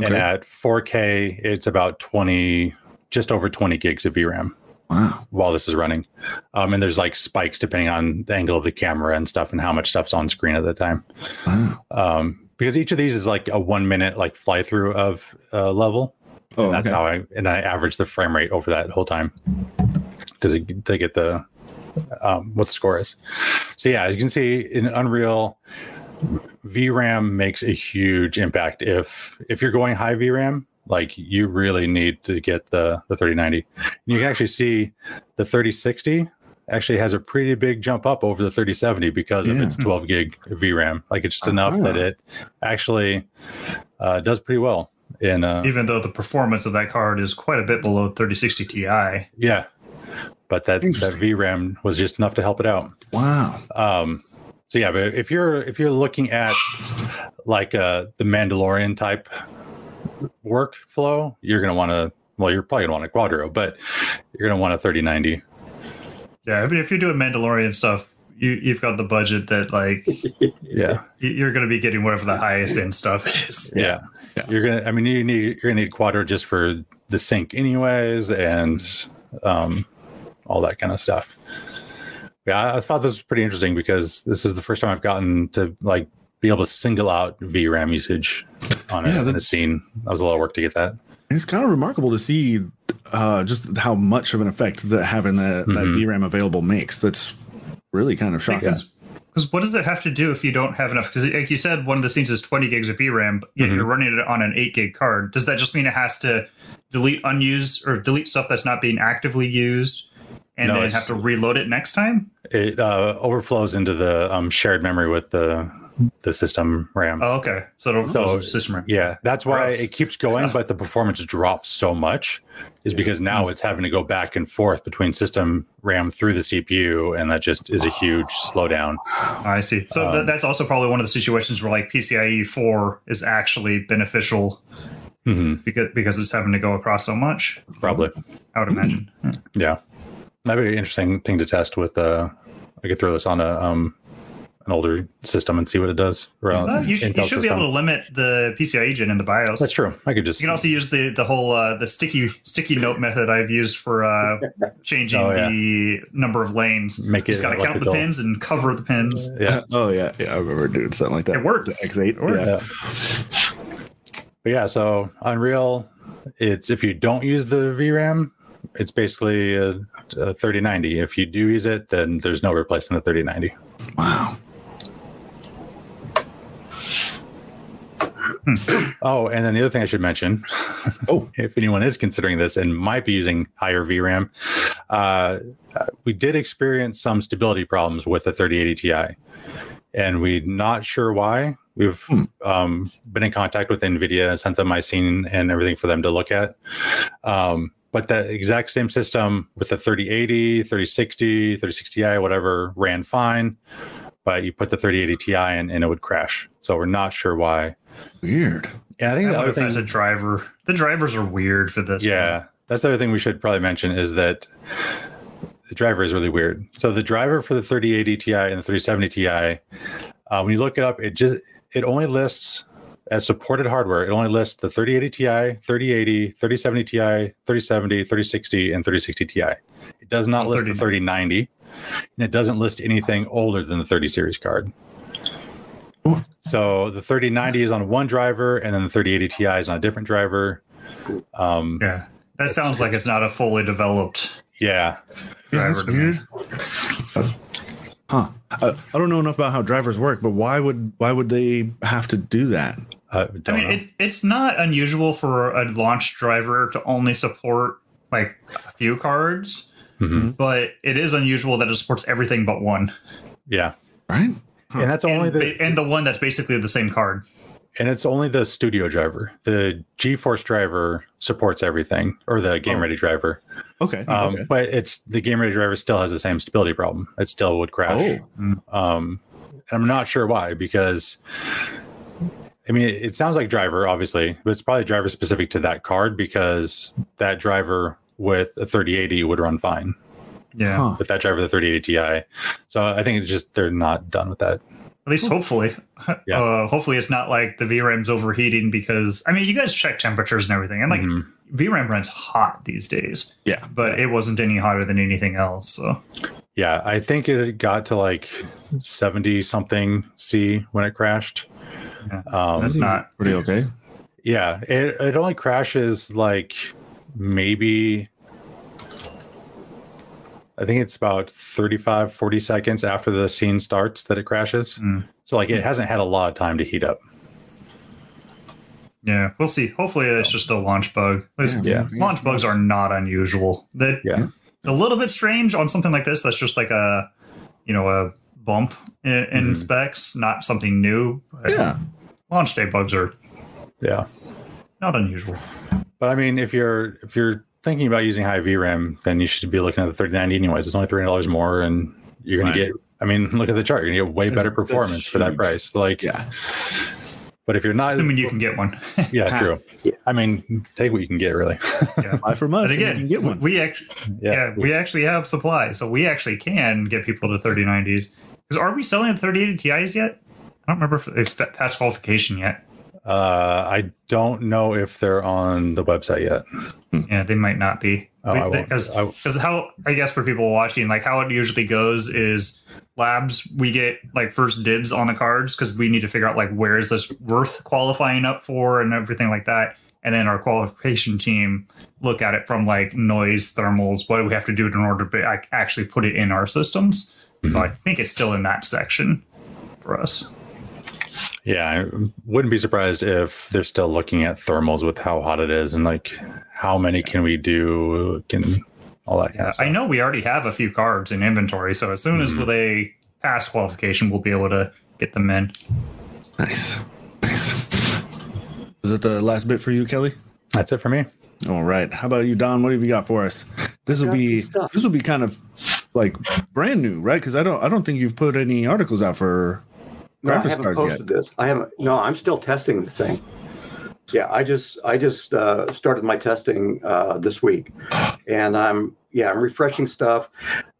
Speaker 3: And at 4K, it's about 20, just over 20 gigs of VRAM
Speaker 1: Wow.
Speaker 3: while this is running. Um, and there's like spikes depending on the angle of the camera and stuff and how much stuff's on screen at the time.
Speaker 1: Wow.
Speaker 3: Um, because each of these is like a one minute like fly through of uh, level.
Speaker 1: Oh,
Speaker 3: and that's
Speaker 1: okay.
Speaker 3: how I and I average the frame rate over that whole time to to get the um, what the score is. So yeah, as you can see in Unreal, VRAM makes a huge impact. If if you're going high VRAM, like you really need to get the the 3090. And you can actually see the 3060 actually has a pretty big jump up over the 3070 because of its 12 gig VRAM. Like it's just enough that
Speaker 1: Ah.
Speaker 3: it actually uh, does pretty well. In uh,
Speaker 2: Even though the performance of that card is quite a bit below 3060 Ti.
Speaker 3: yeah, but that that VRAM was just enough to help it out.
Speaker 1: Wow.
Speaker 3: Um, so yeah, but if you're if you're looking at like uh, the Mandalorian type workflow, you're gonna want to. Well, you're probably gonna want a Quadro, but you're gonna want a 3090.
Speaker 2: Yeah, I mean, if you're doing Mandalorian stuff, you, you've got the budget that like
Speaker 3: Yeah,
Speaker 2: you- you're going to be getting whatever the highest end stuff is.
Speaker 3: yeah,
Speaker 1: Yeah.
Speaker 3: You're gonna. I mean, you need you're gonna need Quadro just for the sync, anyways, and um, all that kind of stuff. Yeah, I, I thought this was pretty interesting because this is the first time I've gotten to like be able to single out VRAM usage on a,
Speaker 1: Yeah,
Speaker 3: in a
Speaker 1: that-
Speaker 3: scene. That was a lot of work to get that.
Speaker 1: It's kind of remarkable to see uh, just how much of an effect that having that, that
Speaker 3: Mhm.
Speaker 1: VRAM available makes. That's really kind of shocking.
Speaker 2: Because because what does it have to do if you don't have enough? Because like you said, one of the scenes is 20 gigs of VRAM, but yet
Speaker 3: Mhm.
Speaker 2: you're running it on an 8 gig card. Does that just mean it has to delete unused or delete stuff that's not being actively used, and
Speaker 3: No,
Speaker 2: then have to reload it next time?
Speaker 3: It uh, overflows into the um, shared memory with the the system RAM.
Speaker 2: Oh, okay. So it'll
Speaker 3: So-
Speaker 2: system. RAM.
Speaker 3: Yeah, that's why
Speaker 2: Gross.
Speaker 3: it keeps going, but the performance drops so much is because now it's having to go back and forth between system RAM through the CPU, and that just is a huge slowdown.
Speaker 2: I see. So th-
Speaker 3: Um,
Speaker 2: that's also probably one of the situations where like PCIe 4 is actually beneficial
Speaker 3: hmm
Speaker 2: because because it's having to go across so much.
Speaker 3: probably,
Speaker 2: I would imagine.
Speaker 3: yeah. That'd be an interesting thing to test with. Uh, I could throw this on a um, an older system and see what it does. around
Speaker 2: Uh, you, should, you
Speaker 3: Intel
Speaker 2: should be able to limit the PCIe gen in the BIOS.
Speaker 3: That's true. I could just.
Speaker 2: You can also use the the whole uh, the sticky sticky note method I've used for uh, changing
Speaker 3: Oh, yeah.
Speaker 2: the number of lanes.
Speaker 3: Make
Speaker 2: Just
Speaker 3: it
Speaker 2: got to count the pins and cover the pins.
Speaker 3: yeah.
Speaker 1: oh yeah, yeah. I remember doing something like that.
Speaker 2: It works.
Speaker 1: The X8.
Speaker 2: Works.
Speaker 1: Yeah.
Speaker 3: But yeah, so Unreal, it's if you don't use the VRAM, it's basically a, a 3090. If you do use it, then there's no replacing the 3090.
Speaker 1: Wow.
Speaker 3: Oh, and then the other thing I should mention,
Speaker 1: Oh.
Speaker 3: if anyone is considering this and might be using higher VRAM, uh, we did experience some stability problems with the 3080 Ti, and we're not sure why. We've
Speaker 1: Hmm.
Speaker 3: um, been in contact with NVIDIA, and sent them my scene and everything for them to look at. Um, but the exact same system with the 3080, 3060, 3060 Ti, whatever, ran fine. But you put the 3080 Ti in and it would crash. So we're not sure why.
Speaker 1: Weird.
Speaker 3: Yeah, I
Speaker 2: I
Speaker 3: think the other
Speaker 2: thing that's a driver. The drivers are weird for this.
Speaker 3: yeah, that's the other thing we should probably mention is that the driver is really weird. So the driver for the 3080 Ti and the 3070 Ti, uh, when you look it up, it just it only lists as supported hardware. It only lists the 3080 Ti, 3080, 3070 Ti, 3070, 3060, and 3060 Ti. It does not
Speaker 2: Oh,
Speaker 3: list the 3090, and it doesn't list anything older than the 30 series card. So the 3090 is on one driver, and then the 3080 Ti is on a different driver. Um,
Speaker 2: Yeah. That sounds like it's not a fully developed.
Speaker 3: yeah,
Speaker 1: Yeah, that's
Speaker 2: driver
Speaker 1: weird. Uh, huh. Uh, I don't know enough about how drivers work, but why would why would they have to do that?
Speaker 3: uh,
Speaker 2: I mean,
Speaker 3: know.
Speaker 2: it, it's not unusual for a launch driver to only support like a few cards,
Speaker 3: Mhm.
Speaker 2: but it is unusual that it supports everything but one.
Speaker 3: yeah,
Speaker 1: Right?
Speaker 3: And that's only
Speaker 2: and,
Speaker 3: the
Speaker 2: and the one that's basically the same card.
Speaker 3: and it's only the studio driver. The GeForce driver supports everything, or the Game
Speaker 1: Oh.
Speaker 3: Ready driver.
Speaker 1: Okay.
Speaker 3: Um,
Speaker 1: okay.
Speaker 3: But it's the Game Ready driver still has the same stability problem. It still would crash.
Speaker 1: Oh.
Speaker 3: Um, and I'm not sure why because. I mean, it, it sounds like driver, obviously, but it's probably driver specific to that card because that driver with a 3080 would run fine.
Speaker 2: Yeah.
Speaker 1: Huh.
Speaker 3: With that driver, the 3080 Ti. So I think it's just they're not done with that.
Speaker 2: At least hopefully.
Speaker 3: Yeah.
Speaker 2: Uh, hopefully it's not like the VRAM's overheating because I mean you guys check temperatures and everything. And like
Speaker 3: Mhm.
Speaker 2: VRAM runs hot these days.
Speaker 1: Yeah.
Speaker 2: But it wasn't any hotter than anything else. So
Speaker 3: Yeah, I think it got to like 70 something C when it crashed.
Speaker 2: Yeah,
Speaker 3: Um,
Speaker 2: that's not
Speaker 1: Pretty okay.
Speaker 3: yeah, it, it only crashes like maybe, I think it's about 35, 40 seconds after the scene starts that it crashes.
Speaker 2: Mm.
Speaker 3: So, like, it hasn't had a lot of time to heat up.
Speaker 2: Yeah, we'll see. Hopefully, it's just a launch bug. It's-
Speaker 3: Yeah.
Speaker 2: Launch bugs are not unusual. That
Speaker 3: Yeah.
Speaker 2: a little bit strange on something like this. That's just like a, you know, a bump in, in
Speaker 3: Mhm.
Speaker 2: specs, not something new. But
Speaker 1: Yeah.
Speaker 2: Launch day bugs are
Speaker 3: Yeah.
Speaker 2: not unusual.
Speaker 3: But I mean, if you're if you're thinking about using high VRAM, then you should be looking at the 3090 anyways. It's only three hundred dollars more, and you're going
Speaker 2: Right.
Speaker 3: to get. I mean, look at the chart. You're going to get way
Speaker 1: That's-
Speaker 3: better performance for that price. Like,
Speaker 1: Yeah.
Speaker 3: but if you're not,
Speaker 2: Assuming you can get one.
Speaker 3: yeah, true.
Speaker 4: Yeah.
Speaker 3: I mean, take what you can get, really.
Speaker 2: yeah.
Speaker 1: Buy from us.
Speaker 2: But
Speaker 1: and you
Speaker 2: again,
Speaker 1: can get one.
Speaker 2: we actually
Speaker 3: yeah.
Speaker 2: yeah, we actually have supply, so we actually can get people to 3090s. Because are we selling the 3080 Ti's yet? I don't remember if if that passed qualification yet.
Speaker 3: Uh, I don't know if they're on the website yet.
Speaker 2: Yeah, they might not be.
Speaker 3: Oh,
Speaker 2: Because
Speaker 3: I-
Speaker 2: because how I guess for people watching, like how it usually goes is labs we get like first dibs on the cards because we need to figure out like where is this worth qualifying up for and everything like that. And then our qualification team look at it from like noise, thermals, what do we have to do in order to actually put it in our systems. So I think it's still in that section for us.
Speaker 3: Yeah, I wouldn't be surprised if they're still looking at thermals with how hot it is and like how many can we do, can all that kind
Speaker 2: Yeah,
Speaker 3: of.
Speaker 2: I know we already have a few cards in inventory, so as soon as
Speaker 3: Mhm.
Speaker 2: they pass qualification, we'll be able to get them in.
Speaker 1: Nice. Nice. Is that the last bit for you, Kelly?
Speaker 3: That's it for me.
Speaker 1: All right. How about you, Don? What have you got for us? This will be this will be kind of like brand new, right? Because I don't I don't think you've put any articles out for
Speaker 4: No, I haven't
Speaker 1: cards yet.
Speaker 4: posted this. I haven't. No, I'm still testing the thing. Yeah, I just I just uh, started my testing uh, this week, and I'm yeah I'm refreshing stuff.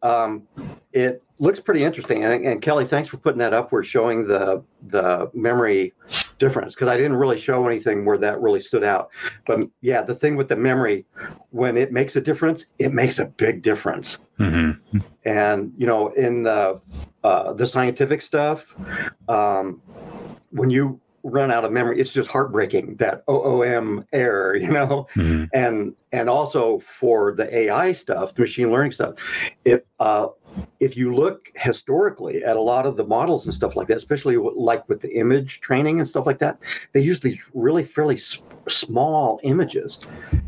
Speaker 4: Um, it looks pretty interesting, and, and Kelly, thanks for putting that up. We're showing the the memory difference because I didn't really show anything where that really stood out. But yeah, the thing with the memory, when it makes a difference, it makes a big difference
Speaker 3: hmm
Speaker 4: and you know in the uh, the scientific stuff um, when you run out of memory it's just heartbreaking that oom error you know
Speaker 3: hmm
Speaker 4: and and also for the ai stuff the machine learning stuff it. uh, if you look historically at a lot of the models and stuff like that especially like with the image training and stuff like that they use these really fairly small images.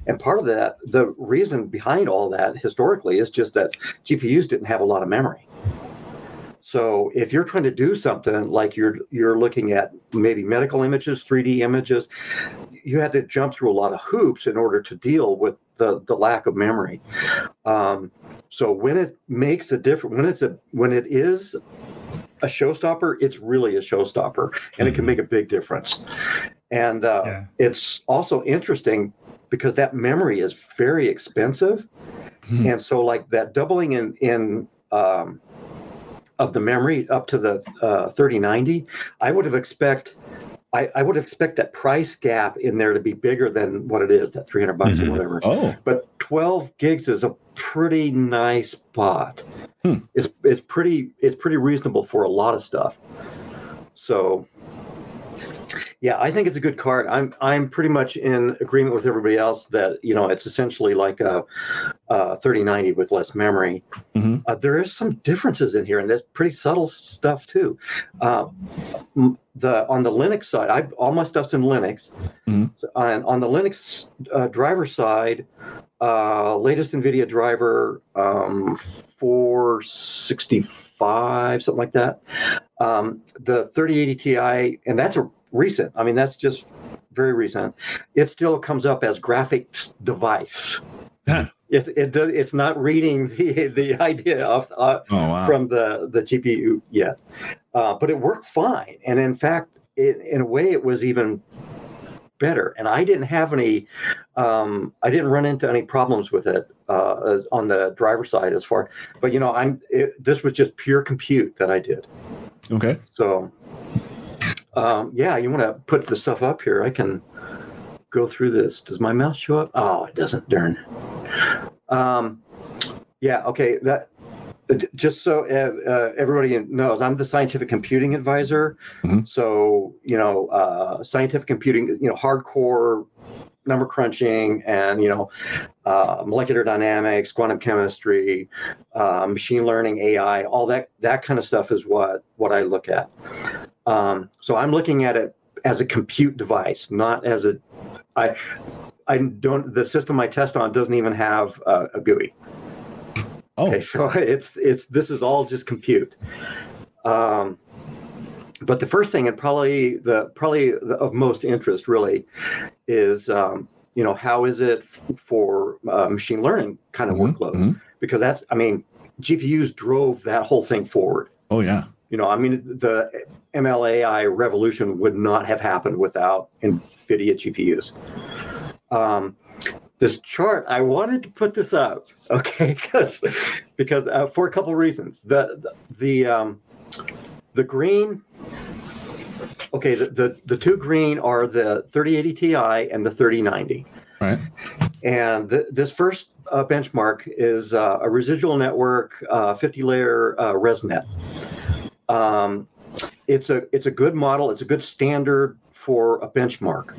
Speaker 4: And part of that the reason behind all that historically is just that gpus didn't have a lot of memory. So if you're trying to do something like you're you're looking at maybe medical images 3d images you had to jump through a lot of hoops in order to deal with the the lack of memory um, so when it makes a difference when it's a when it is a showstopper it's really a showstopper and it can
Speaker 3: Mhm.
Speaker 4: make a big difference and uh,
Speaker 2: Yeah.
Speaker 4: it's also interesting because that memory is very expensive
Speaker 1: Hmm.
Speaker 4: and so like that doubling in in um, of the memory up to the uh, 3090 i would have expect I, I would expect that price gap in there to be bigger than what it is that 300 bucks
Speaker 3: Mhm.
Speaker 4: or whatever
Speaker 1: Oh,
Speaker 4: but 12 gigs is a pretty nice spot
Speaker 1: Hmm.
Speaker 4: it's it's pretty it's pretty reasonable for a lot of stuff so yeah i think it's a good card i'm i'm pretty much in agreement with everybody else that you know it's essentially like a, a 3090 with less memory
Speaker 1: Mhm.
Speaker 4: uh, there is some differences in here and there's pretty subtle stuff too uh, the on the linux side i all my stuff's in linux
Speaker 1: Mhm.
Speaker 4: So on, on the linux uh, driver side uh, latest NVIDIA driver, um, 465, something like that. Um, the 3080 Ti, and that's a recent. I mean, that's just very recent. It still comes up as graphics device. It, it does, it's not reading the, the idea of uh,
Speaker 1: oh wow.
Speaker 4: from the the GPU yet, uh, but it worked fine. And in fact, it, in a way, it was even better. And I didn't have any, um, I didn't run into any problems with it uh, on the driver side as far. But you know, I'm it, this was just pure compute that I did.
Speaker 1: okay.
Speaker 4: So, um, yeah, you want to put the stuff up here? I can go through this. Does my mouse show up? Oh, it doesn't. Darn. Um, yeah. Okay. That. uh, Just so uh, uh, everybody knows, I'm the scientific computing advisor.
Speaker 1: Mhm.
Speaker 4: So you know, uh, scientific computing, you know, hardcore number crunching, and you know, uh, molecular dynamics, quantum chemistry, uh, machine learning, AI, all that that kind of stuff is what what I look at. Um, so I'm looking at it as a compute device, not as a. I I don't. The system I test on doesn't even have uh, a GUI.
Speaker 1: Oh,
Speaker 4: Okay, so it's it's this is all just compute. Um, but the first thing, and probably the probably the, of most interest, really, is um, you know how is it f- for uh, machine learning kind of
Speaker 1: Mhm,
Speaker 4: workloads?
Speaker 1: mhm.
Speaker 4: Because that's I mean GPUs drove that whole thing forward.
Speaker 1: oh yeah.
Speaker 4: You know, I mean the MLAI revolution would not have happened without NVIDIA GPUs. Um, this chart, I wanted to put this up, okay, because because uh, for a couple of reasons. The the the, um, the green, okay, the, the the two green are the 3080 Ti and the 3090.
Speaker 1: Right.
Speaker 4: And th- this first uh, benchmark is uh, a residual network, uh, 50 layer uh, ResNet. Um, it's a it's a good model. It's a good standard for a benchmark.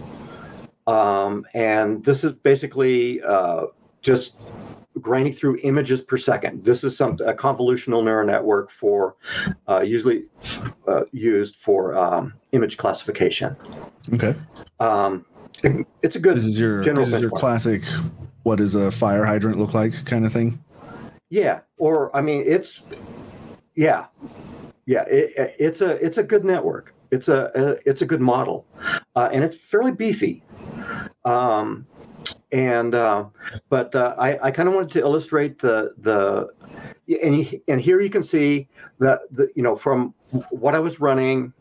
Speaker 4: Um, and this is basically uh, just grinding through images per second. This is some a convolutional neural network for uh, usually uh, used for um, image classification.
Speaker 1: Okay.
Speaker 4: Um, it's a good
Speaker 1: This is your
Speaker 4: general
Speaker 1: this is your classic. What does a fire hydrant look like? Kind of thing.
Speaker 4: Yeah, or I mean, it's yeah, yeah. It, it's a it's a good network. It's a, a it's a good model, uh, and it's fairly beefy. Um, and uh, but uh, I I kind of wanted to illustrate the the and and here you can see the the you know from what I was running.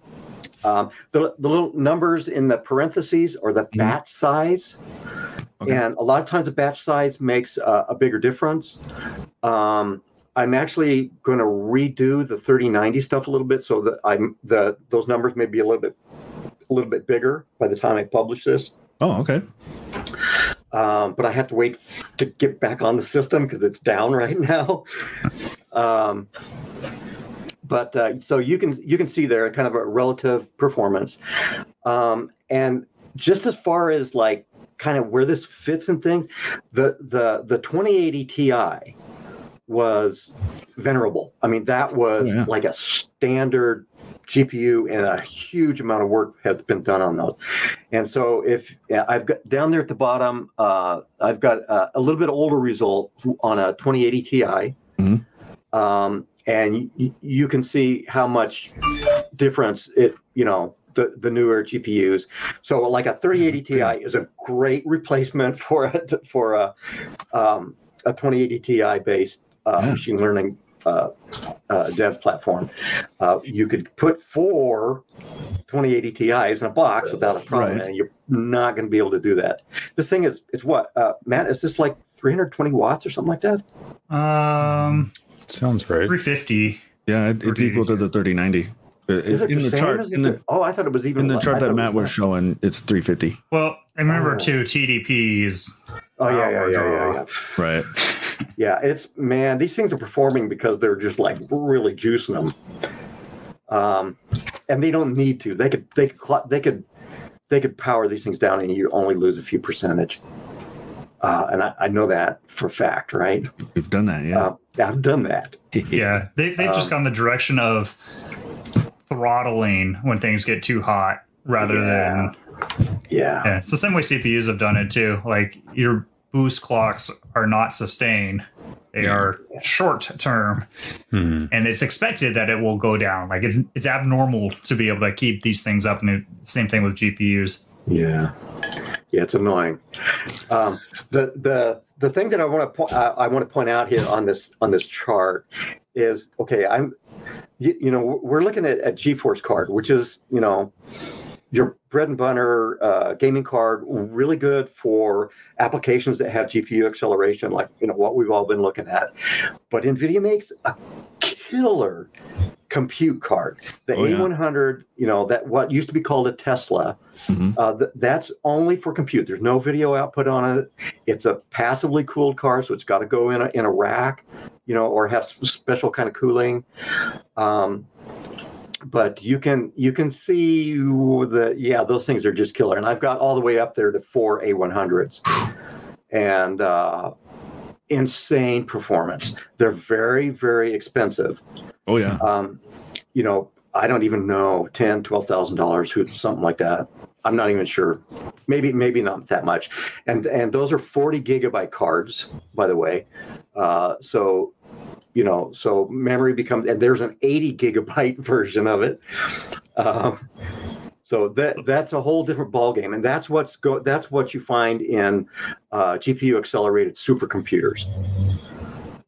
Speaker 4: Um, the, the little numbers in the parentheses or the
Speaker 1: Mhm.
Speaker 4: batch size,
Speaker 1: Okay.
Speaker 4: and a lot of times the batch size makes uh, a bigger difference. Um, I'm actually going to redo the 3090 stuff a little bit so that I'm the those numbers may be a little bit a little bit bigger by the time I publish this.
Speaker 1: Oh, okay.
Speaker 4: Um, but I have to wait to get back on the system because it's down right now. um, but uh, so you can you can see there kind of a relative performance, um, and just as far as like kind of where this fits and things, the the the 2080 Ti was venerable. I mean that was
Speaker 1: Oh, yeah.
Speaker 4: like a standard GPU, and a huge amount of work has been done on those. And so, if I've got down there at the bottom, uh, I've got uh, a little bit older result on a 2080 Ti,
Speaker 1: Mhm.
Speaker 4: um, and y- you can see how much difference it, you know, the the newer GPUs. So, like a 3080 Ti is a great replacement for a for a um, a 2080 Ti based uh,
Speaker 1: Yeah.
Speaker 4: machine learning uh, uh, dev platform. Uh, you could put four 2080 Ti's in a box without a problem,
Speaker 1: Right.
Speaker 4: and you're not going to be able to do that. This thing is, it's what, uh, Matt, is this like 320 watts or something like that?
Speaker 2: Um,
Speaker 3: Sounds right.
Speaker 2: 350.
Speaker 1: Yeah, it, it's equal to the 3090. Uh,
Speaker 4: Is it
Speaker 1: in the
Speaker 4: same
Speaker 1: chart, in the
Speaker 4: oh, I thought it was even
Speaker 1: in the
Speaker 4: less.
Speaker 1: chart that Matt was
Speaker 4: less.
Speaker 1: showing, it's 350.
Speaker 2: Well, and remember
Speaker 4: Oh.
Speaker 2: too, TDP is
Speaker 4: Oh, yeah, yeah, yeah, yeah, yeah.
Speaker 1: Right.
Speaker 4: Yeah, it's man, these things are performing because they're just like really juicing them. Um, and they don't need to. They could, they could, they could, they could power these things down, and you only lose a few percentage. Uh, and I, I know that for a fact, right?
Speaker 1: We've done that. Yeah.
Speaker 4: Uh, I've done that.
Speaker 2: yeah. They they've just
Speaker 4: Um,
Speaker 2: gone the direction of throttling when things get too hot rather
Speaker 4: Yeah.
Speaker 2: than
Speaker 4: Yeah.
Speaker 2: yeah. It's the same way CPUs have done it too. Like your boost clocks are not sustained. They are short term
Speaker 3: Hmm.
Speaker 2: and it's expected that it will go down. Like it's it's abnormal to be able to keep these things up and it, same thing with GPUs.
Speaker 4: Yeah, yeah, it's annoying. Um, the the the thing that I want to point uh, I want to point out here on this on this chart is okay. I'm you, you know we're looking at a GeForce card, which is you know your bread and butter uh, gaming card, really good for applications that have GPU acceleration, like you know what we've all been looking at. But NVIDIA makes a killer compute card. The
Speaker 1: Oh.
Speaker 4: A100, you know that what used to be called a Tesla.
Speaker 1: Mhm.
Speaker 4: Uh, th- that's only for compute. There's no video output on it. It's a passively cooled car, so it's got to go in a, in a rack, you know, or have special kind of cooling. Um, but you can you can see the yeah those things are just killer. And I've got all the way up there to four A100s, and uh, insane performance. They're very very expensive
Speaker 1: Oh yeah.
Speaker 4: um, you know, I don't even know ten, twelve thousand dollars, who something like that. I'm not even sure. Maybe, maybe not that much. And and those are 40 gigabyte cards, by the way. Uh, so you know, so memory becomes, and there's an 80 gigabyte version of it. Um, so that that's a whole different ballgame, and that's what's go. That's what you find in uh, GPU accelerated supercomputers.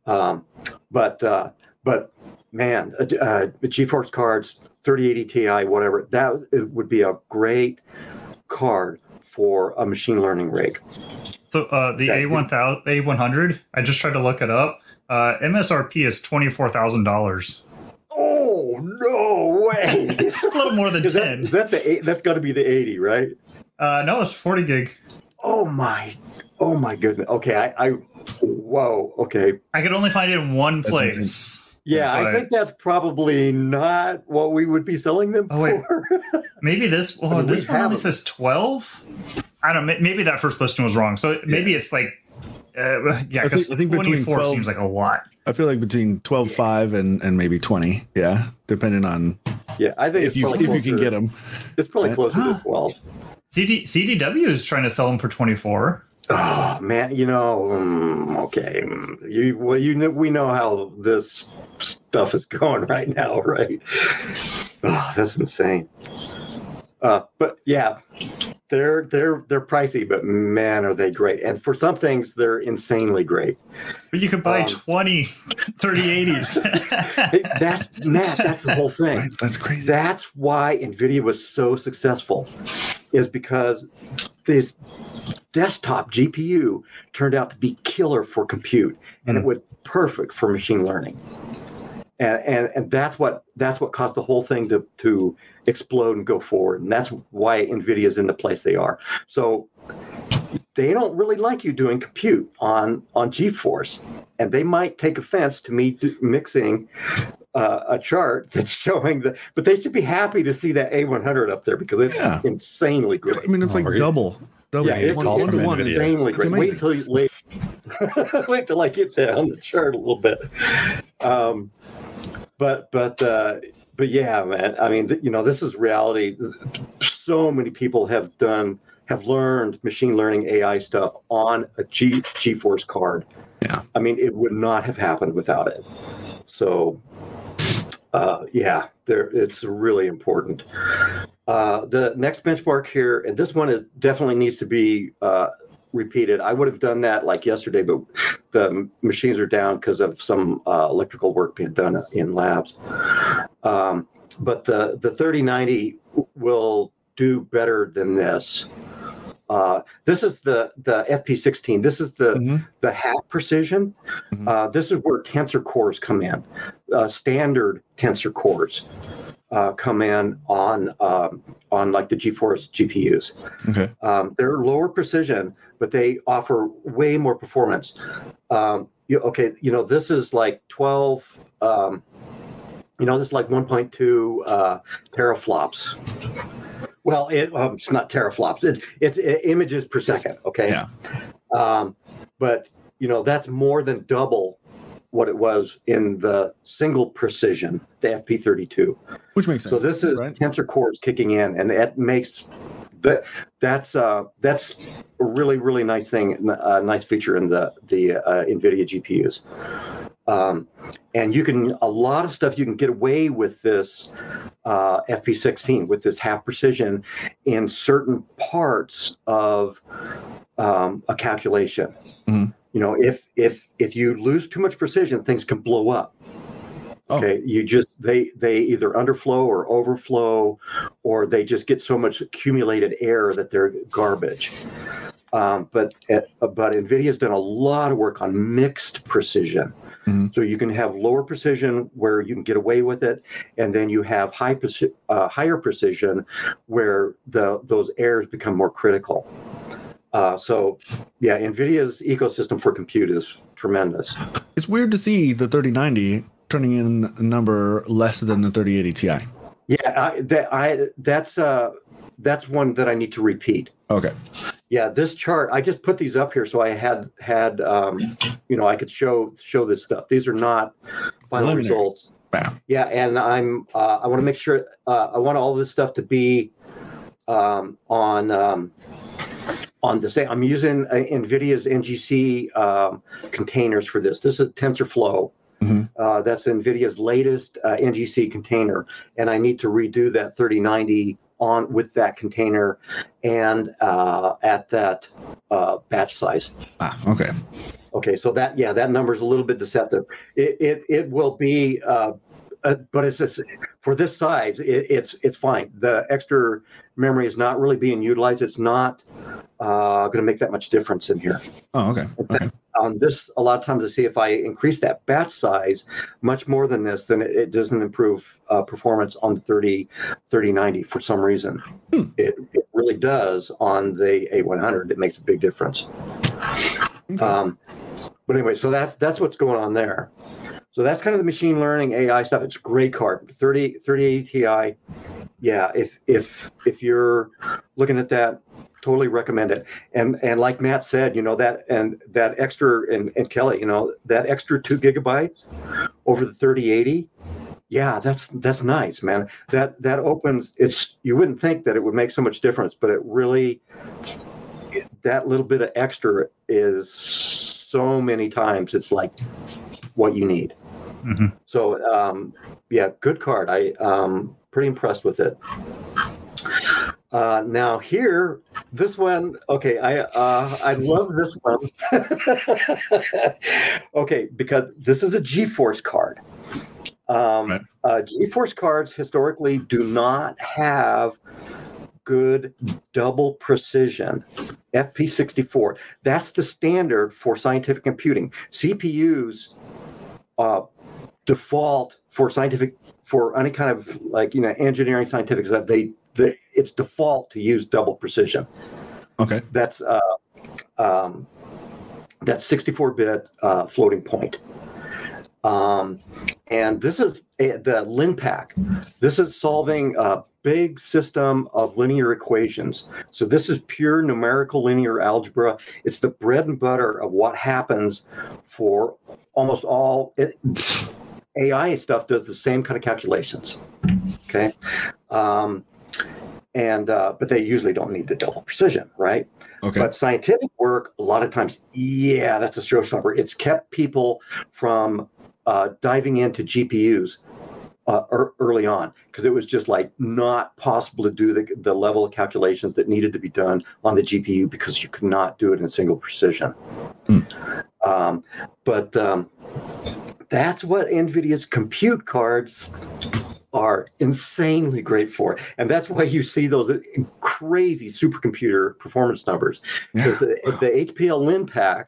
Speaker 4: Um, but uh, but man, uh, uh, GeForce cards, 3080 Ti, whatever, that it would be a great card for a machine learning rig.
Speaker 2: So uh, the A one thousand A one hundred, I just tried to look it up. Uh, MSRP is twenty four thousand dollars.
Speaker 4: Oh no way!
Speaker 2: It's a little more than
Speaker 4: Is
Speaker 2: ten.
Speaker 4: is that the eight, that's got to be the 80, right?
Speaker 2: Uh, no, it's forty gig.
Speaker 4: Oh my, oh my goodness. Okay, I, I whoa. Okay,
Speaker 2: I could only find it in one place.
Speaker 4: yeah, I think that's probably not what we would be selling them
Speaker 2: Oh, wait.
Speaker 4: for.
Speaker 2: Maybe this.
Speaker 4: I
Speaker 2: Oh,
Speaker 4: mean,
Speaker 2: this one only
Speaker 4: them.
Speaker 2: says twelve. I don't. know. Maybe that first listing was wrong. So maybe it's like. Uh, yeah,
Speaker 1: I
Speaker 2: because
Speaker 1: think- I think between
Speaker 2: twenty four
Speaker 1: 12
Speaker 2: seems like a lot.
Speaker 1: I feel like between 12.5 and, and maybe 20. Yeah. Depending on
Speaker 4: yeah, I think
Speaker 1: if you
Speaker 4: probably
Speaker 1: if you can get them.
Speaker 4: It's probably
Speaker 1: Yeah.
Speaker 4: closer to 12.
Speaker 2: CD, CDW is trying to sell them for twenty four.
Speaker 4: Oh man, you know, mm, okay, mm, you well, you know, we know how this stuff is going right now, right? Oh, that's insane. Uh, but yeah, they're they're they're pricey, but man, are they great! And for some things, they're insanely great.
Speaker 2: But you can buy
Speaker 4: Um,
Speaker 2: 20 3080s.
Speaker 4: It- that's Matt. That's the whole thing.
Speaker 1: Right? That's crazy.
Speaker 4: That's why Nvidia was so successful, is because this desktop GPU turned out to be killer for compute, and it was perfect for machine learning. And, and and that's what that's what caused the whole thing to to explode and go forward, and that's why Nvidia's in the place they are. So they don't really like you doing compute on on GeForce, and they might take offense to me do- mixing uh, a chart that's showing the. But they should be happy to see that A100 up there because it's
Speaker 1: Yeah.
Speaker 4: insanely great.
Speaker 1: I mean, it's
Speaker 3: Oh,
Speaker 1: like
Speaker 3: we're-
Speaker 1: double. Double.
Speaker 4: Yeah, it's,
Speaker 1: one,
Speaker 3: call
Speaker 1: one
Speaker 3: from
Speaker 1: to one. It's,
Speaker 4: insanely
Speaker 1: it's
Speaker 4: great. Wait
Speaker 1: amazing.
Speaker 4: until you wait. wait till I get down the chart a little bit. Um, but but uh, but yeah, man. I mean, th- you know, this is reality. So many people have done have learned machine learning AI stuff on a G GeForce card.
Speaker 1: Yeah.
Speaker 4: I mean, it would not have happened without it. So uh, yeah, there it's really important. Uh, the next benchmark here, and this one is definitely needs to be uh, repeated. I would have done that like yesterday, but the machines are down because of some uh, electrical work being done in labs. Um, but the the 3090 will do better than this. Uh, this is the the FP16. This is the
Speaker 1: Mhm.
Speaker 4: the half precision.
Speaker 1: Mhm.
Speaker 4: Uh, this is where tensor cores come in. Uh, standard tensor cores uh, come in on um, on like the GeForce GPUs.
Speaker 1: Okay.
Speaker 4: Um, they're lower precision, but they offer way more performance. Um, you, okay, you know this is like 12. Um, you know this is like 1.2 uh, teraflops. Well, it, um, it's not teraflops. It's it's uh, images per second. Okay.
Speaker 1: Yeah.
Speaker 4: Um, but you know that's more than double what it was in the single precision, the FP32.
Speaker 1: Which makes sense.
Speaker 4: So this is
Speaker 1: right?
Speaker 4: tensor cores kicking in, and it makes that that's uh, that's a really really nice thing, a nice feature in the the uh, NVIDIA GPUs. Um, and you can a lot of stuff you can get away with this uh, FP16 with this half precision in certain parts of um, a calculation.
Speaker 1: Mhm.
Speaker 4: You know, if if if you lose too much precision, things can blow up.
Speaker 1: Oh.
Speaker 4: Okay, you just they they either underflow or overflow, or they just get so much accumulated air that they're garbage. Um, but uh, but Nvidia's done a lot of work on mixed precision,
Speaker 1: Mhm.
Speaker 4: so you can have lower precision where you can get away with it, and then you have high uh, higher precision where the those errors become more critical. Uh, so, yeah, Nvidia's ecosystem for compute is tremendous.
Speaker 1: It's weird to see the 3090 turning in a number less than the 3080 Ti.
Speaker 4: Yeah, I, that I that's uh that's one that I need to repeat.
Speaker 1: Okay.
Speaker 4: Yeah, this chart I just put these up here so I had had um, you know I could show show this stuff. These are not final
Speaker 1: Preliminary.
Speaker 4: results.
Speaker 1: Bam.
Speaker 4: Yeah, and I'm uh, I want to make sure uh, I want all this stuff to be um, on um, on the same. I'm using uh, NVIDIA's NGC um, containers for this. This is TensorFlow
Speaker 1: Mhm.
Speaker 4: Uh, that's NVIDIA's latest uh, NGC container, and I need to redo that 3090 on with that container and uh, at that uh, batch size.
Speaker 1: Ah, okay.
Speaker 4: Okay, so that yeah, that number is a little bit deceptive. It it, it will be, uh, uh, but it's just for this size, it, it's it's fine. The extra memory is not really being utilized. It's not uh, going to make that much difference in here.
Speaker 1: Oh, okay. Okay.
Speaker 4: On this, a lot of times I see if I increase that batch size much more than this, then it, it doesn't improve uh, performance on the 30 3090 for some reason.
Speaker 1: Hmm.
Speaker 4: It, it really does on the A100. It makes a big difference.
Speaker 1: Okay.
Speaker 4: Um, but anyway, so that's that's what's going on there. So that's kind of the machine learning AI stuff. It's great card. 30 3080 Ti. Yeah, if if if you're looking at that, totally recommend it. And and like Matt said, you know that and that extra and, and Kelly, you know that extra two gigabytes over the 3080. Yeah, that's that's nice, man. That that opens. It's you wouldn't think that it would make so much difference, but it really that little bit of extra is so many times it's like what you need.
Speaker 2: Mhm.
Speaker 4: So um, yeah, good card. I um pretty impressed with it. Uh, now here, this one, okay, I uh, I love this one. okay, because this is a GeForce card. Um,
Speaker 1: Right.
Speaker 4: uh, GeForce cards historically do not have good double precision. FP64. That's the standard for scientific computing. CPUs uh, default for scientific for any kind of like you know engineering scientific that They, they it's default to use double precision.
Speaker 1: Okay.
Speaker 4: That's uh, um, that's 64-bit uh, floating point. Um, and this is a, the LinPack. This is solving a big system of linear equations. So this is pure numerical linear algebra. It's the bread and butter of what happens for almost all it, AI stuff. Does the same kind of calculations. Okay, um, and uh, but they usually don't need the double precision, right?
Speaker 1: Okay.
Speaker 4: But scientific work, a lot of times, yeah, that's a showstopper. It's kept people from uh, diving into GPUs uh, ear- early on because it was just like not possible to do the, the level of calculations that needed to be done on the GPU because you could not do it in single precision.
Speaker 1: Hmm.
Speaker 4: Um, but um, that's what NVIDIA's compute cards are insanely great for. And that's why you see those crazy supercomputer performance numbers. Because the, the HPL LinPack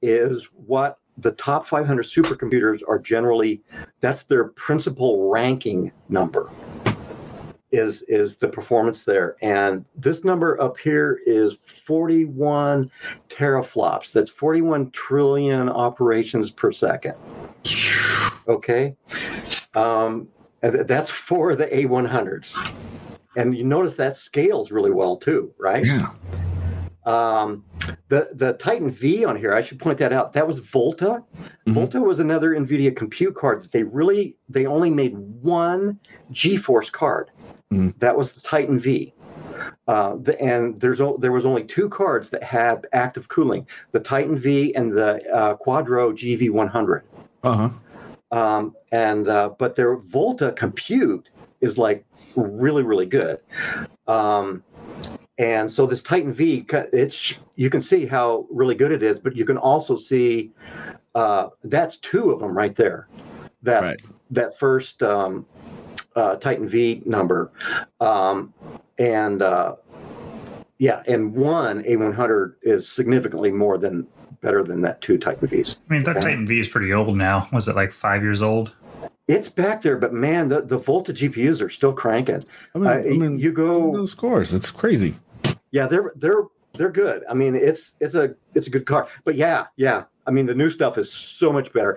Speaker 4: is what the top 500 supercomputers are generally, that's their principal ranking number. Is, is the performance there and this number up here is 41 teraflops that's 41 trillion operations per second okay um, that's for the A100s. And you notice that scales really well too, right?
Speaker 1: Yeah.
Speaker 4: Um, the the Titan V on here, I should point that out. That was Volta.
Speaker 1: Mhm.
Speaker 4: Volta was another NVIDIA compute card that they really they only made one GeForce card.
Speaker 1: Mhm.
Speaker 4: That was the Titan V. Uh, the, and there's there was only two cards that had active cooling: the Titan V and the uh, Quadro GV100
Speaker 1: Uh huh.
Speaker 4: um, and uh, but their Volta compute is like really really good. Um, and so this Titan V, it's you can see how really good it is, but you can also see uh, that's two of them right there. That
Speaker 1: Right.
Speaker 4: that first um, uh, Titan V number, um, and uh, yeah, and one A100 is significantly more than better than that two Titan Vs.
Speaker 2: I mean, that
Speaker 4: Okay.
Speaker 2: Titan V is pretty old now. Was it like five years old?
Speaker 4: It's back there, but man, the, the Volta GPUs are still cranking.
Speaker 1: I mean,
Speaker 4: Uh,
Speaker 1: I mean,
Speaker 4: you go,
Speaker 1: those scores. It's crazy.
Speaker 4: yeah, they're they're they're good. I mean, it's it's a it's a good car. But yeah, yeah, I mean, the new stuff is so much better.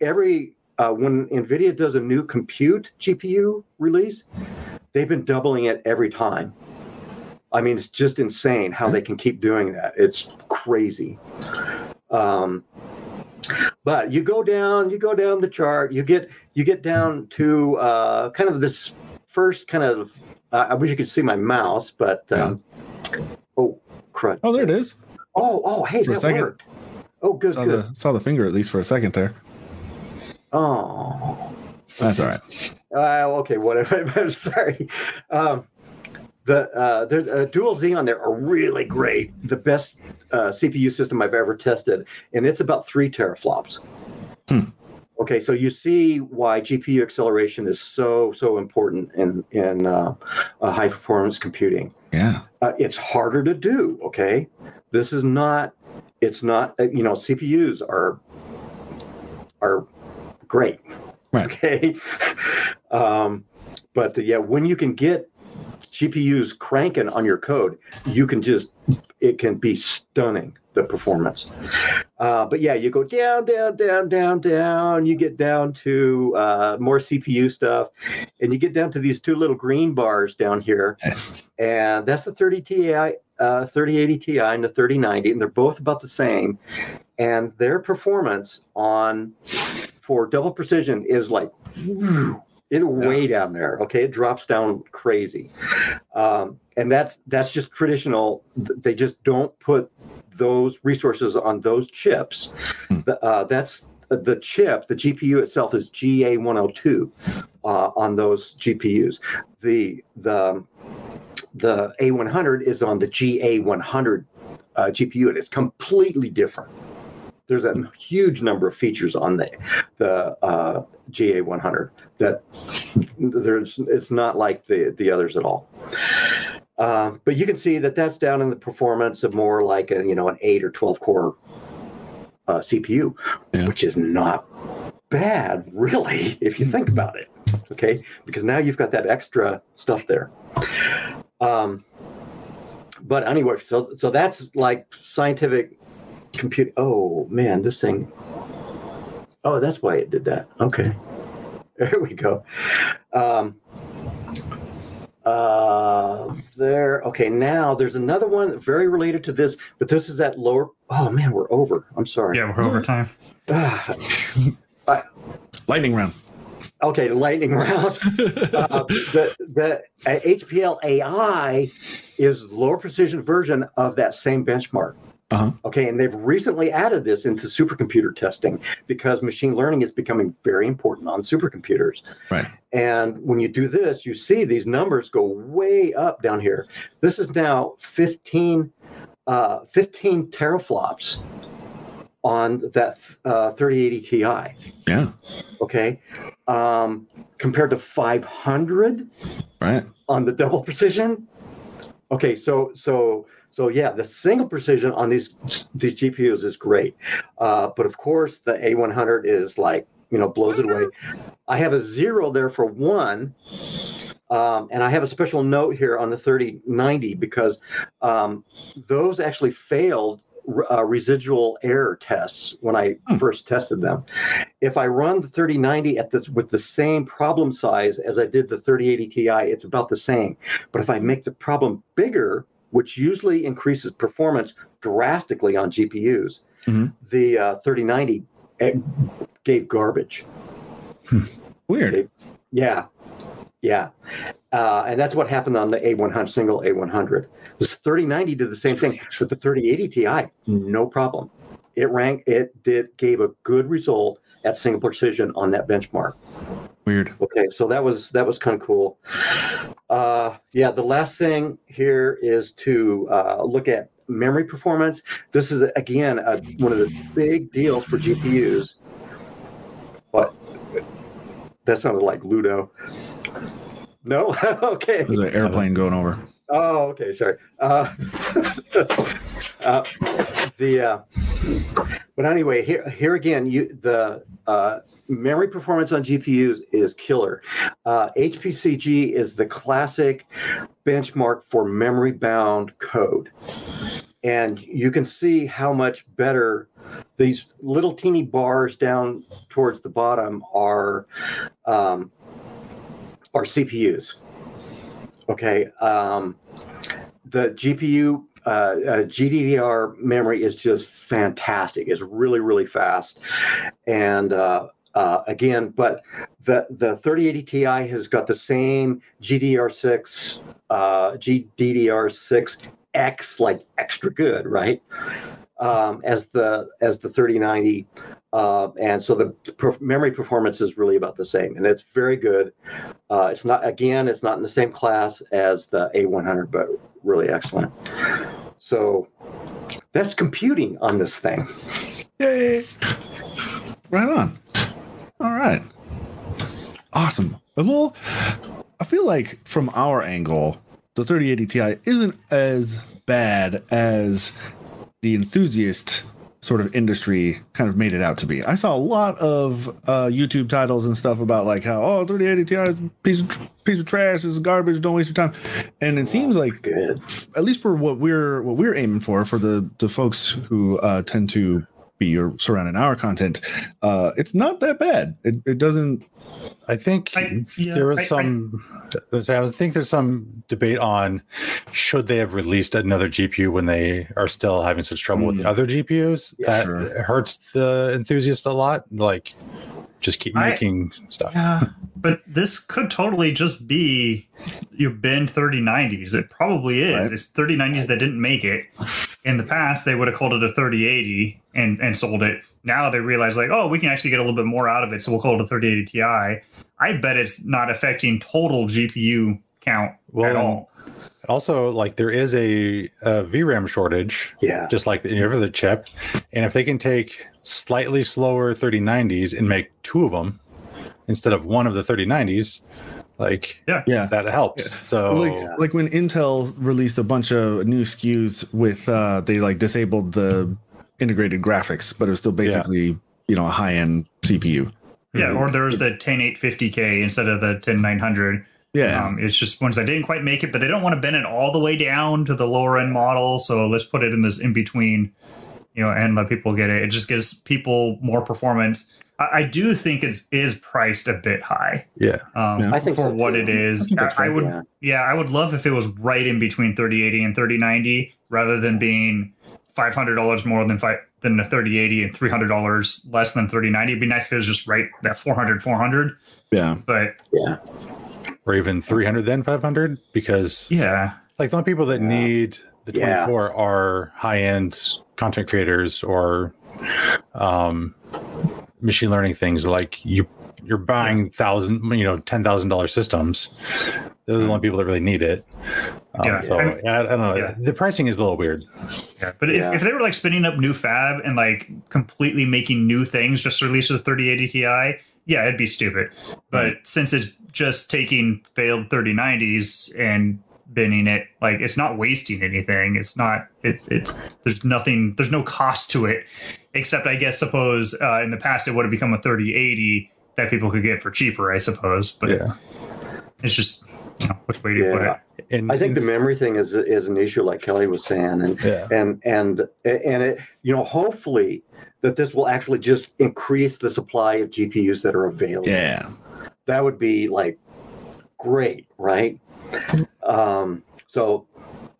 Speaker 4: Every uh, when Nvidia does a new compute GPU release, they've been doubling it every time. I mean, it's just insane how they can keep doing that. It's crazy. Um, but you go down, you go down the chart, you get you get down to uh, kind of this first kind of. Uh, I wish you could see my mouse, but um, oh crud!
Speaker 1: Oh, there it is.
Speaker 4: Oh, oh, hey,
Speaker 1: For
Speaker 4: that worked. Oh, good,
Speaker 1: Saw
Speaker 4: good.
Speaker 1: the saw the finger at least for a second there.
Speaker 4: Oh,
Speaker 1: That's all right.
Speaker 4: uh, okay, whatever. I'm sorry. Um, the uh, there's uh, Dual Xeon there are really great. The best uh, CPU system I've ever tested, and it's about three teraflops.
Speaker 1: Hmm.
Speaker 4: Okay, so you see why GPU acceleration is so so important in in uh, uh, high performance computing.
Speaker 1: Yeah.
Speaker 4: Uh, it's harder to do. Okay, this is not. It's not. uh, You know, CPUs are are great.
Speaker 1: Right.
Speaker 4: Okay, um, but uh, yeah, when you can get GPUs cranking on your code, you can just it can be stunning the performance. Uh, but yeah, you go down, down, down, down, down. You get down to uh, more CPU stuff, and you get down to these two little green bars down here, and that's the 30 Ti, uh, 3080 Ti, and the 3090, and they're both about the same. And their performance on for double precision is like it way down there. Okay, it drops down crazy, um, and that's that's just traditional. They just don't put those resources on those chips.
Speaker 1: Hmm.
Speaker 4: The, uh, that's the chip. The GPU itself is GA102 uh, on those GPUs. The the the A100 is on the GA100 uh, GPU, and it's completely different. There's a huge number of features on the the uh, GA100 that there's it's not like the the others at all. Uh, but you can see that that's down in the performance of more like a you know an eight or twelve core uh, CPU,
Speaker 1: Yeah.
Speaker 4: which is not bad really if you think about it. Okay, because now you've got that extra stuff there. Um, but anyway, so so that's like scientific compute. Oh man, this thing. Oh, that's why it did that. Okay, there we go. Um, uh, there. Okay, now there's another one very related to this, but this is that lower. Oh man, we're over. I'm sorry.
Speaker 2: Yeah, we're over time.
Speaker 4: Ah,
Speaker 1: Lightning round.
Speaker 4: okay, lightning round. uh, the the uh, HPL AI is lower precision version of that same benchmark.
Speaker 1: Uh-huh.
Speaker 4: Okay, and they've recently added this into supercomputer testing because machine learning is becoming very important on supercomputers.
Speaker 1: Right.
Speaker 4: And when you do this, you see these numbers go way up down here. This is now 15, uh, 15 teraflops on that uh, 3080 Ti.
Speaker 1: Yeah.
Speaker 4: Okay, um, compared to 500
Speaker 1: Right.
Speaker 4: on the double precision. Okay, so so so yeah, the single precision on these these GPUs is great, uh, but of course the A100 is like you know blows it away. I have a zero there for one, um, and I have a special note here on the 3090 because um, those actually failed uh, residual error tests when I
Speaker 1: Hmm.
Speaker 4: first tested them. If I run the 3090 at this with the same problem size as I did the 3080 Ti, it's about the same. But if I make the problem bigger, which usually increases performance drastically on GPUs,
Speaker 1: Mhm.
Speaker 4: the uh, 3090 gave garbage.
Speaker 1: Weird.
Speaker 4: Yeah, yeah, uh, and that's what happened on the A100 single A100. This 3090 did the same thing, but the 3080 Ti, no problem. It ranked, it did gave a good result at single precision on that benchmark.
Speaker 1: Weird.
Speaker 4: Okay, so that was that was kind of cool. Uh, yeah, the last thing here is to uh, look at memory performance. This is again a, one of the big deals for GPUs. What? That sounded like Ludo. No, okay.
Speaker 1: There's an airplane going over.
Speaker 4: Oh, okay, sorry. Uh, uh, the uh, but anyway, here here again, you the uh, memory performance on GPUs is killer. Uh, HPCG is the classic benchmark for memory bound code, and you can see how much better these little teeny bars down towards the bottom are um, are CPUs. Okay. Um, the GPU uh, uh, GDDR memory is just fantastic. It's really, really fast. And uh, uh, again, but the, the 3080 Ti has got the same GDDR6, uh, GDDR6 X like extra good, right? Um, as the as the 3090, uh, and so the per- memory performance is really about the same, and it's very good. Uh, it's not again, it's not in the same class as the A100, but really excellent. So that's computing on this thing.
Speaker 1: Yay! Right on. All right. Awesome. Well, I feel like from our angle, the 3080 Ti isn't as bad as the enthusiast sort of industry kind of made it out to be. I saw a lot of uh, YouTube titles and stuff about like how oh 3080 Ti is a piece of piece of trash, is garbage, don't waste your time. And it seems like
Speaker 4: Good.
Speaker 1: at least for what we're what we're aiming for for the the folks who uh, tend to be or surrounding our content, uh, it's not that bad. It, it doesn't.
Speaker 3: I think
Speaker 2: I- yeah,
Speaker 3: there was
Speaker 2: I- I-
Speaker 3: some. I, I think there's some debate on should they have released another GPU when they are still having such trouble with
Speaker 1: Mm.
Speaker 3: the other GPUs.
Speaker 4: Yeah,
Speaker 3: that
Speaker 1: sure.
Speaker 3: hurts the enthusiast a lot. Like, just keep
Speaker 2: I-
Speaker 3: making stuff.
Speaker 2: Yeah, but this could totally just be your bin 3090s. It probably is.
Speaker 1: Right.
Speaker 2: It's 3090s that didn't make it. In the past, they would have called it a 3080 and, and sold it. Now they realize, like, oh, we can actually get a little bit more out of it, so we'll call it a 3080 Ti. I bet it's not affecting total GPU count
Speaker 3: Well,
Speaker 2: at all.
Speaker 3: Also, like there is a, a VRAM shortage,
Speaker 4: Yeah.
Speaker 3: just like any other chip. And if they can take slightly slower 3090s and make two of them instead of one of the 3090s, like
Speaker 1: Yeah.
Speaker 3: yeah that helps. So
Speaker 1: like like when Intel released a bunch of new SKUs with uh they like disabled the integrated graphics, but it was still basically you know a high end CPU.
Speaker 2: Yeah, or there's the 10850K instead of the 10900.
Speaker 1: Yeah,
Speaker 2: Um, it's just ones that didn't quite make it, but they don't want to bend it all the way down to the lower end model. So let's put it in this in between, you know, and let people get it. It just gives people more performance. I, I do think it is priced a bit high
Speaker 3: yeah.
Speaker 2: um,
Speaker 1: Yeah.
Speaker 4: I think
Speaker 2: for
Speaker 4: so,
Speaker 2: what
Speaker 4: too.
Speaker 2: it is.
Speaker 1: I
Speaker 2: I, I would,
Speaker 4: yeah.
Speaker 2: yeah. I would love if it was right in between 3080 and 3090 rather than being $500 more than five than the 3080 and $300 less than 3090. It'd be nice if it was just right that 400 400,
Speaker 1: yeah,
Speaker 2: but
Speaker 4: Yeah.
Speaker 3: Or even 300 then 500 because
Speaker 2: yeah.
Speaker 3: like the only people that
Speaker 4: Yeah.
Speaker 3: need the
Speaker 4: Yeah.
Speaker 3: 24 are high-end content creators or um, machine learning things like you you're buying thousand you know ten thousand dollar systems they're the only people that really need it um,
Speaker 2: Yeah,
Speaker 3: so
Speaker 2: I-
Speaker 3: yeah, I, don't know
Speaker 2: yeah.
Speaker 3: the pricing is a little weird
Speaker 2: Yeah, but
Speaker 4: Yeah.
Speaker 2: if, if they were like spinning up new fab and like completely making new things just to release a 3080 Ti, yeah, it'd be stupid. But since it's just taking failed 3090s and binning it, like it's not wasting anything. It's not. It's it's there's nothing. There's no cost to it, except I guess suppose uh, in the past it would have become a 3080 that people could get for cheaper. I suppose, but
Speaker 3: yeah
Speaker 2: it's just you know, which way do you put it?
Speaker 3: and
Speaker 4: I think the memory thing is is an issue, like Kelly was saying, and
Speaker 3: yeah
Speaker 4: and and and it, you know, hopefully that this will actually just increase the supply of GPUs that are available.
Speaker 1: yeah.
Speaker 4: That would be like great, right? Um, so,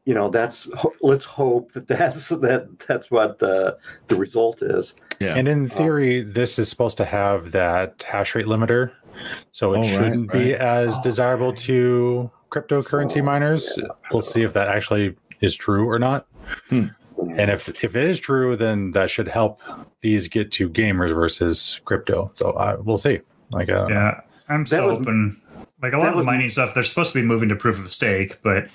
Speaker 4: you know, that's let's hope that that's that that's what the the result is.
Speaker 1: Yeah.
Speaker 3: and in theory this is supposed to have that hash rate limiter so it
Speaker 1: Oh,
Speaker 3: shouldn't be
Speaker 1: right.
Speaker 3: as
Speaker 4: Oh,
Speaker 3: desirable to cryptocurrency
Speaker 4: Oh,
Speaker 3: miners
Speaker 4: yeah.
Speaker 3: we'll see if that actually is true or not And if if it is true, then that should help these get to gamers versus crypto. So uh, we'll see. Like, uh,
Speaker 2: Yeah, I'm
Speaker 4: That
Speaker 2: so
Speaker 4: was-
Speaker 2: open. Like a lot of the
Speaker 4: was-
Speaker 2: mining stuff, they're supposed to be moving to proof of stake, but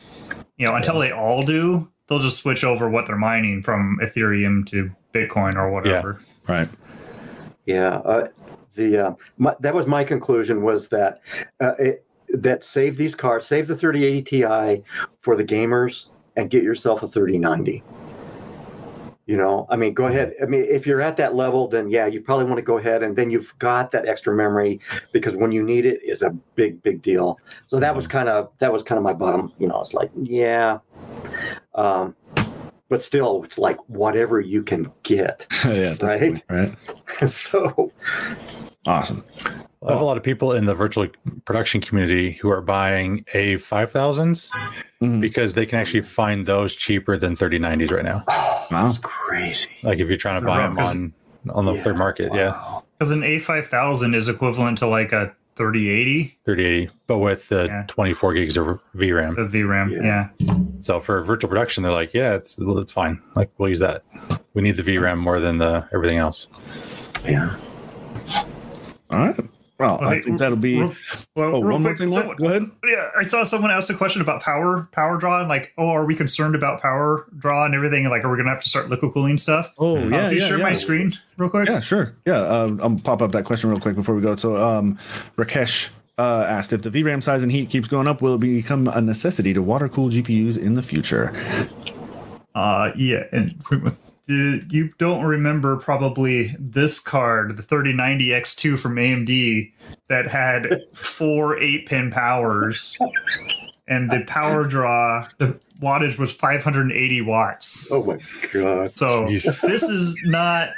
Speaker 2: you know, until they all do, they'll just switch over what they're mining from Ethereum to Bitcoin or whatever.
Speaker 1: Right.
Speaker 4: Yeah, uh, the uh, my, that was my conclusion was that uh, it, that save these cars, save the 3080 Ti for the gamers, and get yourself a 3090. You know, I mean, go ahead. I mean, if you're at that level, then yeah, you probably want to go ahead, and then you've got that extra memory because when you need it is a big, big deal. So that was kind of that was kind of my bottom. You know, it's like yeah, um, but still, it's like whatever you can get.
Speaker 1: yeah. definitely, Right.
Speaker 4: so
Speaker 1: Awesome.
Speaker 3: I have a lot of people in the virtual production community who are buying A5000s
Speaker 1: Mhm.
Speaker 3: because they can actually find those cheaper than 3090s right now.
Speaker 4: Oh,
Speaker 1: Wow.
Speaker 4: that's crazy.
Speaker 3: Like if you're trying to buy
Speaker 2: right,
Speaker 3: them
Speaker 2: 'cause-
Speaker 3: on on the
Speaker 4: Yeah,
Speaker 3: third market, yeah.
Speaker 2: Because an A5000 is equivalent to like a 3080
Speaker 3: 3080, but with the
Speaker 2: Yeah.
Speaker 3: 24 gigs of VRAM.
Speaker 2: of VRAM.
Speaker 4: Yeah.
Speaker 2: Yeah.
Speaker 3: So for virtual production, they're like, yeah, it's well, it's fine. Like we'll use that. We need the VRAM more than the everything else.
Speaker 4: Yeah.
Speaker 1: All right. Well, I think that'll be.
Speaker 2: Real- well,
Speaker 1: Oh,
Speaker 2: real
Speaker 1: one more thing.
Speaker 2: someone-
Speaker 1: Go ahead.
Speaker 2: Yeah, I saw someone ask a question about power power draw and like, oh, are we concerned about power draw and everything? Like, are we gonna have to start liquid cooling stuff?
Speaker 1: Oh,
Speaker 3: Uh,
Speaker 1: yeah.
Speaker 2: Can you
Speaker 1: yeah,
Speaker 2: share
Speaker 1: yeah.
Speaker 2: my screen real quick?
Speaker 1: Yeah, sure. Yeah, um, I'll pop up that question real quick before we go. So, um, Rakesh uh, asked if the VRAM size and heat keeps going up, will it become a necessity to water cool GPUs in the future?
Speaker 2: Uh, yeah, and did- you don't remember probably this card, the 3090 X2 from AMD, that had four eight pin powers, and the power draw, the wattage was 580 watts.
Speaker 4: Oh my god.
Speaker 2: So
Speaker 3: Jeez.
Speaker 2: this is not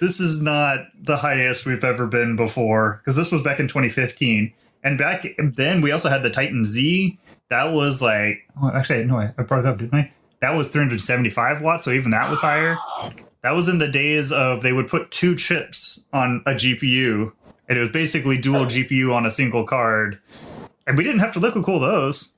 Speaker 2: this is not the highest we've ever been before because this was back in 2015 and back then we also had the titan z that was like oh, actually no i I brought it up didn't i that was 375 watts so even that was higher that was in the days of they would put two chips on a gpu and it was basically dual gpu on a single card and we didn't have to liquid cool those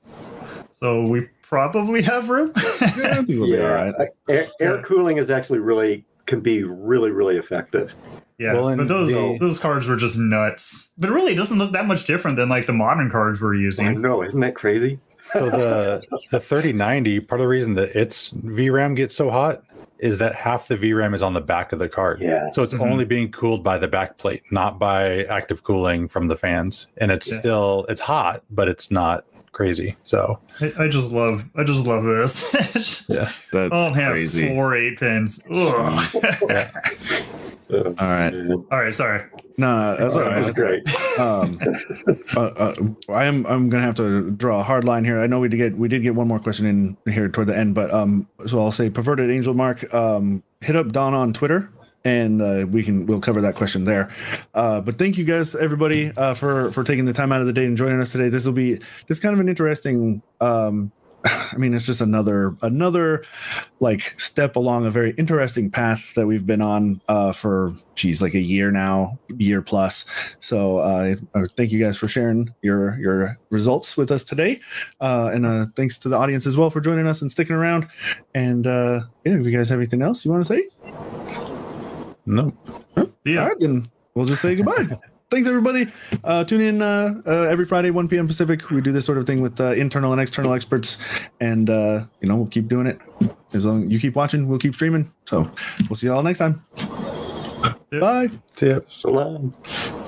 Speaker 2: so we probably have room
Speaker 1: Yeah, I think we'll be all
Speaker 4: Yeah.
Speaker 1: right.
Speaker 4: Air, air
Speaker 2: Yeah.
Speaker 4: cooling is actually really can be really really effective.
Speaker 2: Yeah,
Speaker 3: Well,
Speaker 2: but those
Speaker 3: the-
Speaker 2: those cards were just nuts. But really, it doesn't look that much different than like the modern cards we're
Speaker 4: I
Speaker 2: using.
Speaker 4: know, isn't that crazy?
Speaker 3: So the the 3090, part of the reason that its VRAM gets so hot is that half the VRAM is on the back of the card.
Speaker 4: Yeah.
Speaker 3: So it's
Speaker 2: Mhm.
Speaker 3: only being cooled by the back plate, not by active cooling from the fans. And it's
Speaker 2: Yeah.
Speaker 3: still it's hot, but it's not crazy. So
Speaker 2: I, I just love, I just love this.
Speaker 3: Yeah.
Speaker 1: That's
Speaker 2: oh man,
Speaker 1: crazy.
Speaker 2: four eight pins. Ugh.
Speaker 4: Uh,
Speaker 1: All right.
Speaker 2: all right, sorry.
Speaker 1: No, that's all right.
Speaker 4: that's
Speaker 1: That's
Speaker 4: great.
Speaker 1: um, uh, uh, I am I'm gonna have to draw a hard line here. I know we did get we did get one more question in here toward the end, but um, so I'll say perverted angel mark. Um, hit up Don on Twitter, and uh, we can we'll cover that question there. Uh, but thank you guys, everybody, uh, for for taking the time out of the day and joining us today. This will be this kind of an interesting. Um, I mean, it's just another another like step along a very interesting path that we've been on uh, for geez, like a year now, year plus. So uh, uh, thank you guys for sharing your your results with us today, uh, and uh, thanks to the audience as well for joining us and sticking around. And uh, yeah, if you guys have anything else you want to say,
Speaker 3: no.
Speaker 2: Yeah.
Speaker 1: all right, then we'll just say goodbye. Thanks, everybody. Uh, tune in uh, uh, every Friday, 1 p.m. Pacific. We do this sort of thing with uh, internal and external experts, and uh, you know we'll keep doing it as long you keep watching. We'll keep streaming. So we'll see you all next time.
Speaker 2: Yeah.
Speaker 1: Bye.
Speaker 3: See ya.
Speaker 4: So long.